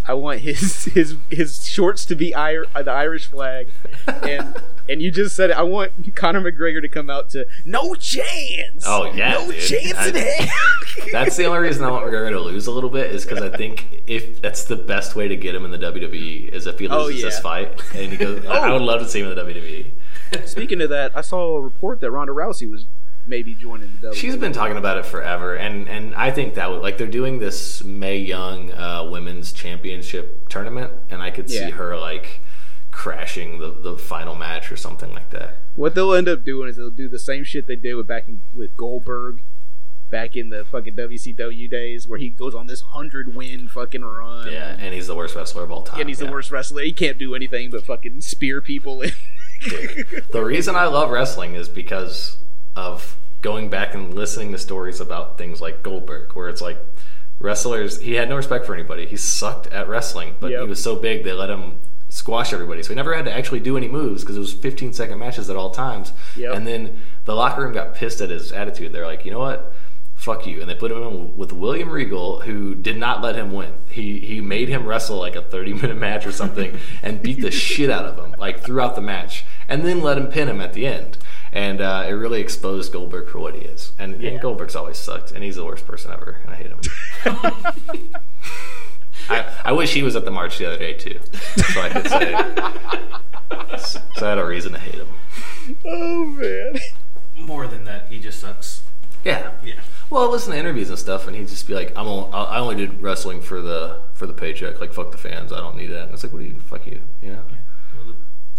I want his [LAUGHS] his his shorts to be Ir- uh, the Irish flag, and [LAUGHS] and you just said it. I want Conor McGregor to come out to no chance. Oh, yeah, no dude. chance in hell. [LAUGHS] That's the only reason I want McGregor to lose a little bit is because I think if that's the best way to get him in the WWE is if he Oh, loses this yeah. fight and he goes. I would love to see him in the. WWE. Speaking of that, I saw a report that Ronda Rousey was maybe joining the WWE. She's been talking about it forever, and and I think that would like they're doing this Mae Young uh, Women's Championship tournament, and I could see Yeah. her like crashing the, the final match or something like that. What they'll end up doing is they'll do the same shit they did with back in, with Goldberg, back in the fucking WCW days, where he goes on this hundred win fucking run. Yeah, and he's the worst wrestler of all time. and he's yeah. the worst wrestler. He can't do anything but fucking spear people. Dude, the reason I love wrestling is because of going back and listening to stories about things like Goldberg, where it's like wrestlers, he had no respect for anybody. He sucked at wrestling, but Yep. he was so big they let him squash everybody. So he never had to actually do any moves because it was 15 second matches at all times. Yep. And then the locker room got pissed at his attitude. They're like, you know what? Fuck you. And they put him in with William Regal, who did not let him win. He he made him wrestle like a 30 minute match or something [LAUGHS] and beat the shit out of him, like throughout the match, and then let him pin him at the end. And uh, it really exposed Goldberg for what he is. And, and Goldberg's always sucked, and he's the worst person ever, and I hate him. [LAUGHS] I, I wish he was at the march the other day too, so I could say. So I had a reason to hate him. oh man, More than that, he just sucks. Yeah. Yeah. Well, I listen to interviews and stuff, and he'd just be like, "I'm only, I only did wrestling for the for the paycheck. Like, fuck the fans. I don't need that." And it's like, "What do you? Fuck you." You know? Well, the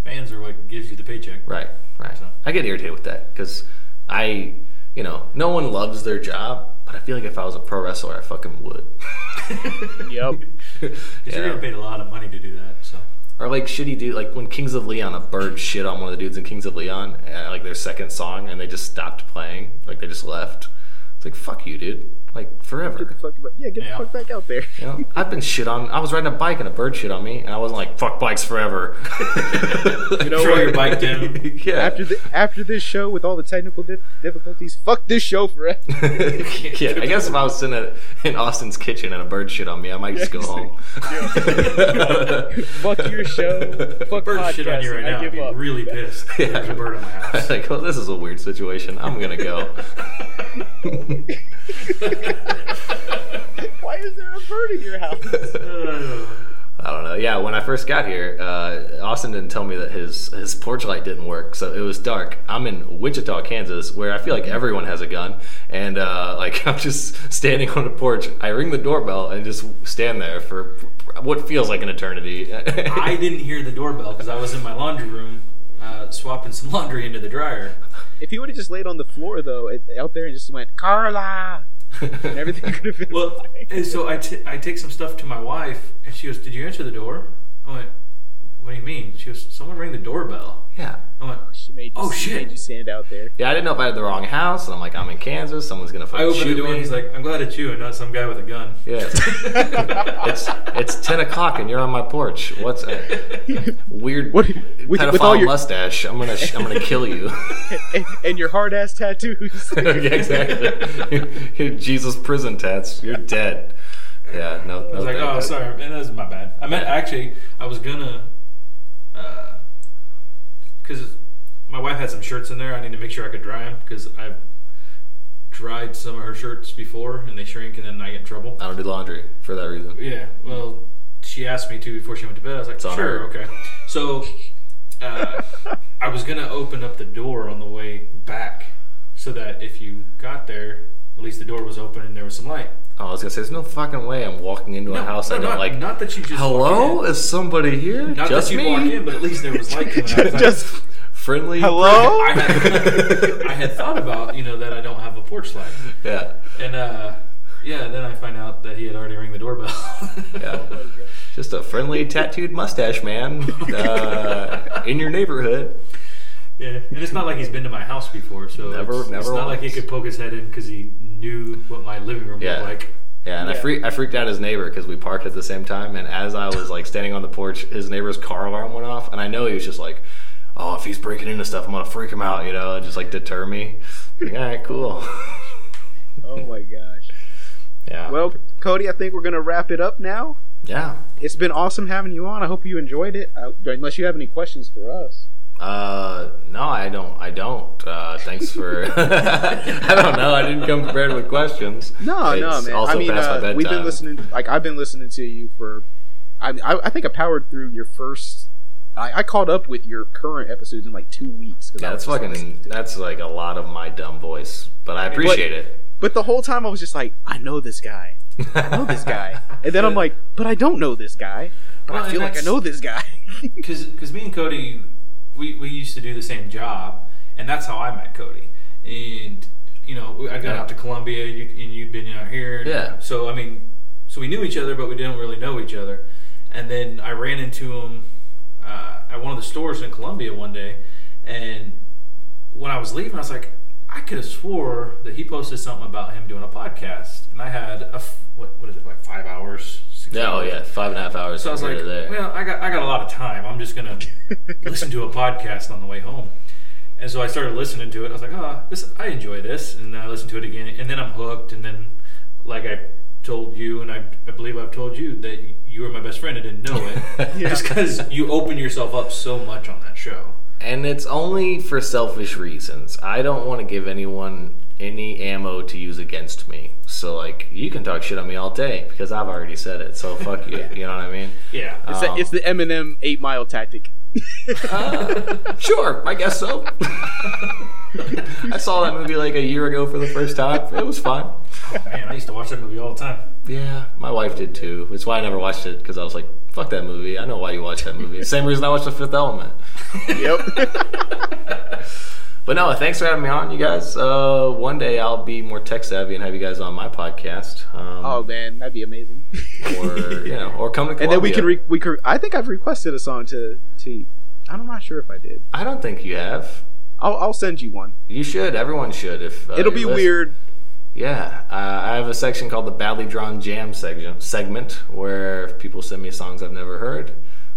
fans are what gives you the paycheck. Right. Right. So- I get irritated with that because I, you know, no one loves their job, but I feel like if I was a pro wrestler, I fucking would. [LAUGHS] yep. Yeah. you're getting paid a lot of money to do that. So Or like shitty dude, like when Kings of Leon, a bird shit on one of the dudes in Kings of Leon, uh, like their second song, and they just stopped playing, like they just left. It's like fuck you, dude. Like Get the forever. fuck, yeah, get Yeah. the fuck back out there. [LAUGHS] You know, I've been shit on. I was riding a bike and a bird shit on me, and I wasn't like fuck bikes forever. [LAUGHS] You know throw your bike down. [LAUGHS] yeah. After the, after this show with all the technical dif- difficulties, fuck this show forever. yeah, I guess if I was sitting at, in Austin's kitchen and a bird shit on me, I might just go home. fuck your show. Fuck Bird shit on you right now. I I'd be up. really pissed. Yeah. There's a bird on my house. like, well, this is a weird situation. I'm gonna go. [LAUGHS] Why is there a bird in your house? I don't know. Yeah, when I first got here, uh, Austin didn't tell me that his his porch light didn't work, so it was dark. I'm in Wichita, Kansas, where I feel like everyone has a gun, and uh, [LAUGHS] like I'm just standing on the porch. I ring the doorbell and just stand there for what feels like an eternity. [LAUGHS] I didn't hear the doorbell because I was in my laundry room uh, swapping some laundry into the dryer. if he would have just laid on the floor though, out there and just went Carla, and [LAUGHS] everything could have been Well, fine. and so I, t- I take some stuff to my wife, and she goes, "Did you answer the door?" I went, "What do you mean?" She goes, "Someone rang the doorbell." yeah. I went, She made you, Oh, she shit. made you stand out there. Yeah, I didn't know if I had the wrong house, and I'm like, I'm in Kansas. Someone's gonna I fucking opened shoot the door, me. and he's like, "I'm glad it's you and not some guy with a gun." Yeah. [LAUGHS] it's it's ten o'clock and you're on my porch. What's a weird What- with- pedophile with all your- mustache? I'm gonna sh- I'm gonna kill you. [LAUGHS] and, and your hard ass tattoos. [LAUGHS] yeah, exactly. Your Jesus prison tats. You're dead. Yeah. No. I no was like, thank "Oh, you." sorry, man, that's my bad." I meant actually, I was gonna, because my wife had some shirts in there. I need to make sure I could dry them because I've dried some of her shirts before and they shrink, and then I get in trouble. I don't do laundry for that reason. Yeah, well, she asked me to before she went to bed. I was like, sure, her. okay. So uh, I was gonna open up the door on the way back so that if you got there, at least the door was open and there was some light. Oh, I was gonna say, there's no fucking way I'm walking into a house I don't not, like. Not that you just Hello, Walk in. is somebody here? Not Just that you me. walk in, but at least there was light coming out. I was like, just Friendly. hello. I had, I had thought about you know that I don't have a porch light, Yeah. and uh, yeah, then I find out that he had already ring the doorbell. [LAUGHS] Yeah. [LAUGHS] Just a friendly tattooed mustache man uh, in your neighborhood. Yeah, and it's not like he's been to my house before, so Never- it's, it's never not like he could poke his head in because he knew what my living room Yeah. looked like. Yeah, and I Yeah. freaked I freaked out his neighbor because we parked at the same time, and as I was like standing on the porch, his neighbor's car alarm went off, and I know he was just like, "Oh, if he's breaking into stuff, I'm gonna freak him out," you know, and just like deter me. Like, All right, cool. [LAUGHS] Oh my gosh. yeah. Well, Cody, I think we're gonna wrap it up now. yeah. It's been awesome having you on. I hope you enjoyed it. Uh, unless you have any questions for us. Uh, no, I don't. I don't. Uh, thanks for. [LAUGHS] I don't know. I didn't come prepared with questions. No, no, It's man. Also I mean, past my uh, bedtime. we've been listening. Like I've been listening to you for. I, I, I think I powered through your first. I, I caught up with your current episodes in like two weeks. Yeah, that's fucking. That's like a lot of my dumb voice, but I appreciate it. But the whole time I was just like, I know this guy. I know this [LAUGHS] guy. And then I'm like, but I don't know this guy. But Well, I feel like I know this guy. [LAUGHS] Because me and Cody, we, we used to do the same job, and that's how I met Cody. And you know, I got Yeah. out to Columbia, you, and you'd been out here. Yeah. So I mean, so we knew each other, but we didn't really know each other. And then I ran into him uh, at one of the stores in Columbia one day, and when I was leaving, I was like, I could have swore that he posted something about him doing a podcast, and I had a f- what what is it like five hours? Six Yeah, oh yeah, five and a half hours. So I was like, here to there. well, I got I got a lot of time. I'm just gonna [LAUGHS] listen to a podcast on the way home. And so I started listening to it. I was like, oh, this I enjoy this, and then I listened to it again, and then I'm hooked. And then, like I told you, and I, I believe I've told you that you were my best friend. I didn't know it, [LAUGHS] Yeah. just because you open yourself up so much on that show. and it's only for selfish reasons. I don't want to give anyone any ammo to use against me. So like, you can talk shit on me all day because I've already said it. So fuck you. [LAUGHS] You know what I mean? Yeah, It's, the, Um, it's the Eminem Eight Mile tactic. Uh, [LAUGHS] sure, I guess so. [LAUGHS] I saw that movie like a year ago for the first time. It was fun. man, I used to watch that movie all the time. Yeah, my wife did too. It's why I never watched it because I was like, "Fuck that movie." I know why you watch that movie. Same reason I watched The Fifth Element. yep. But no, thanks for having me on, you guys. Uh, one day I'll be more tech savvy and have you guys on my podcast. Um, oh man, that'd be amazing. or you [LAUGHS] know, or come to Columbia. and then we can re- we could. I think I've requested a song to to. I'm not sure if I did. I don't think you have. I'll I'll send you one. You should. Everyone should. If uh, It'll be weird. Yeah, uh, I have a section called the Badly Drawn Jam segment, segment where people send me songs I've never heard.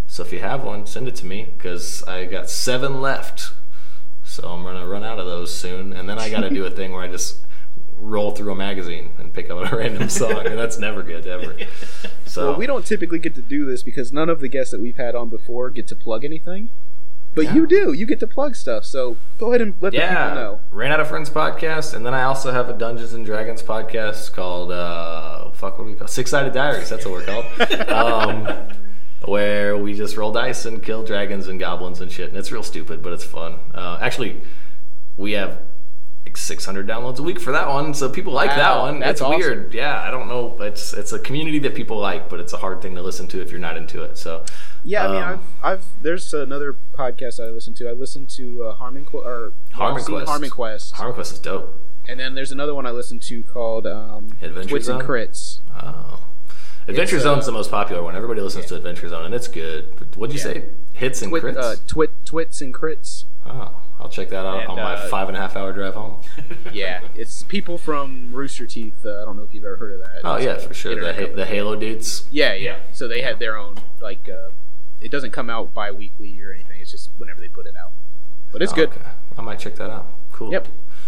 So if you have one, send it to me because I got seven left. So I'm gonna run out of those soon, and then I got to do a thing where I just roll through a magazine and pick up a [LAUGHS] random song, and that's never good ever. [LAUGHS] So Well, we don't typically get to do this because none of the guests that we've had on before get to plug anything. But Yeah. you do. You get to plug stuff. So go ahead and let the people Yeah, know. Ran Out of Friends podcast, and then I also have a Dungeons and Dragons podcast called uh, fuck what do we call Six Sided Diaries. That's what we're called. [LAUGHS] um, where we just roll dice and kill dragons and goblins and shit, and it's real stupid, but it's fun. Uh, actually, we have like 600 downloads a week for that one, so people like that one. that's it's awesome. weird. Yeah, I don't know. It's it's a community that people like, but it's a hard thing to listen to if you're not into it. So Yeah, I mean, Um, I've, I've there's another podcast I listen to. I listen to uh, Harmon Qu- or Harmon Quest. Harmon Quest, Harmon Quest is dope. and then there's another one I listen to called um, Adventure Twits and Crits. Oh. Adventure It's, uh, the most popular one. Everybody listens to Adventure Zone, and it's good. But what'd you Yeah. say? Hits and Twit, crits? uh, twit, twits and crits. oh, I'll check that out And, on my uh, five and a half hour drive home. [LAUGHS] Yeah, it's people from Rooster Teeth. Uh, I don't know if you've ever heard of that. Oh, It's yeah, for sure. The, ha- the Halo dudes. Yeah, yeah. So they have their own like. Uh, it doesn't come out bi-weekly or anything. It's just whenever they put it out. But it's Oh, good. okay. I might check that out. Cool. Yep.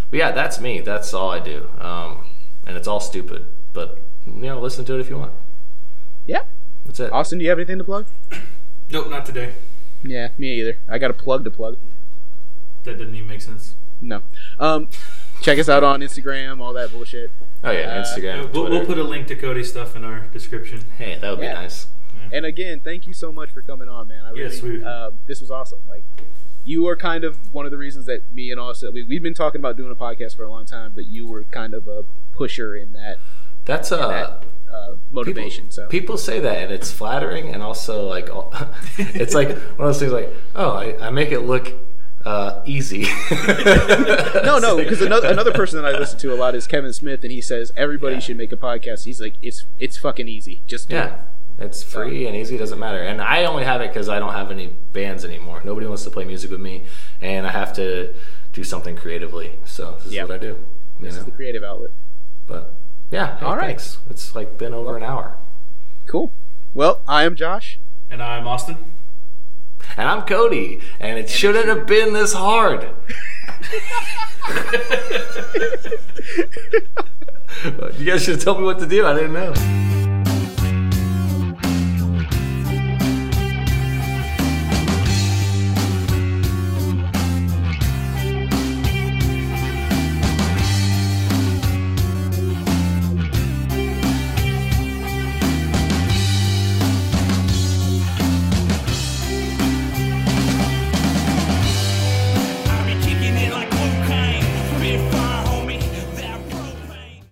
But yeah, that's me. That's all I do. Um, and it's all stupid. But, you know, listen to it if you want. Yeah. That's it. Austin, do you have anything to plug? [COUGHS] Nope, not today. Yeah, me either. I got a plug to plug. That didn't even make sense. No. Um, check us out on Instagram, all that bullshit. Oh, yeah. Uh, Instagram. We'll, we'll put a link to Cody's stuff in our description. hey, that would Yeah. be nice. And again, thank you so much for coming on, man. I really, Yes, we- uh, this was awesome. Like, you were kind of one of the reasons that me and Austin we, we've been talking about doing a podcast for a long time, but you were kind of a pusher in that, That's in uh, that uh, motivation. People, so people say that, and it's flattering, and also like [LAUGHS] it's like one of those things. Like, oh, I, I make it look uh, easy. [LAUGHS] no, no, [LAUGHS] because another another person that I listen to a lot is Kevin Smith, and he says everybody Yeah. should make a podcast. He's like, it's it's fucking easy. Just do it. yeah, it's free and easy. Doesn't matter. And I only have it because I don't have any bands anymore. Nobody wants to play music with me, and I have to do something creatively. So this is Yeah. what I do. This know? is the creative outlet. but yeah, hey, All right. thanks. It's like been over an hour. Cool. Well, I am Josh. And I'm Austin. And I'm Cody, and it shouldn't have been this hard. [LAUGHS] [LAUGHS] you guys should have told me what to do. I didn't know.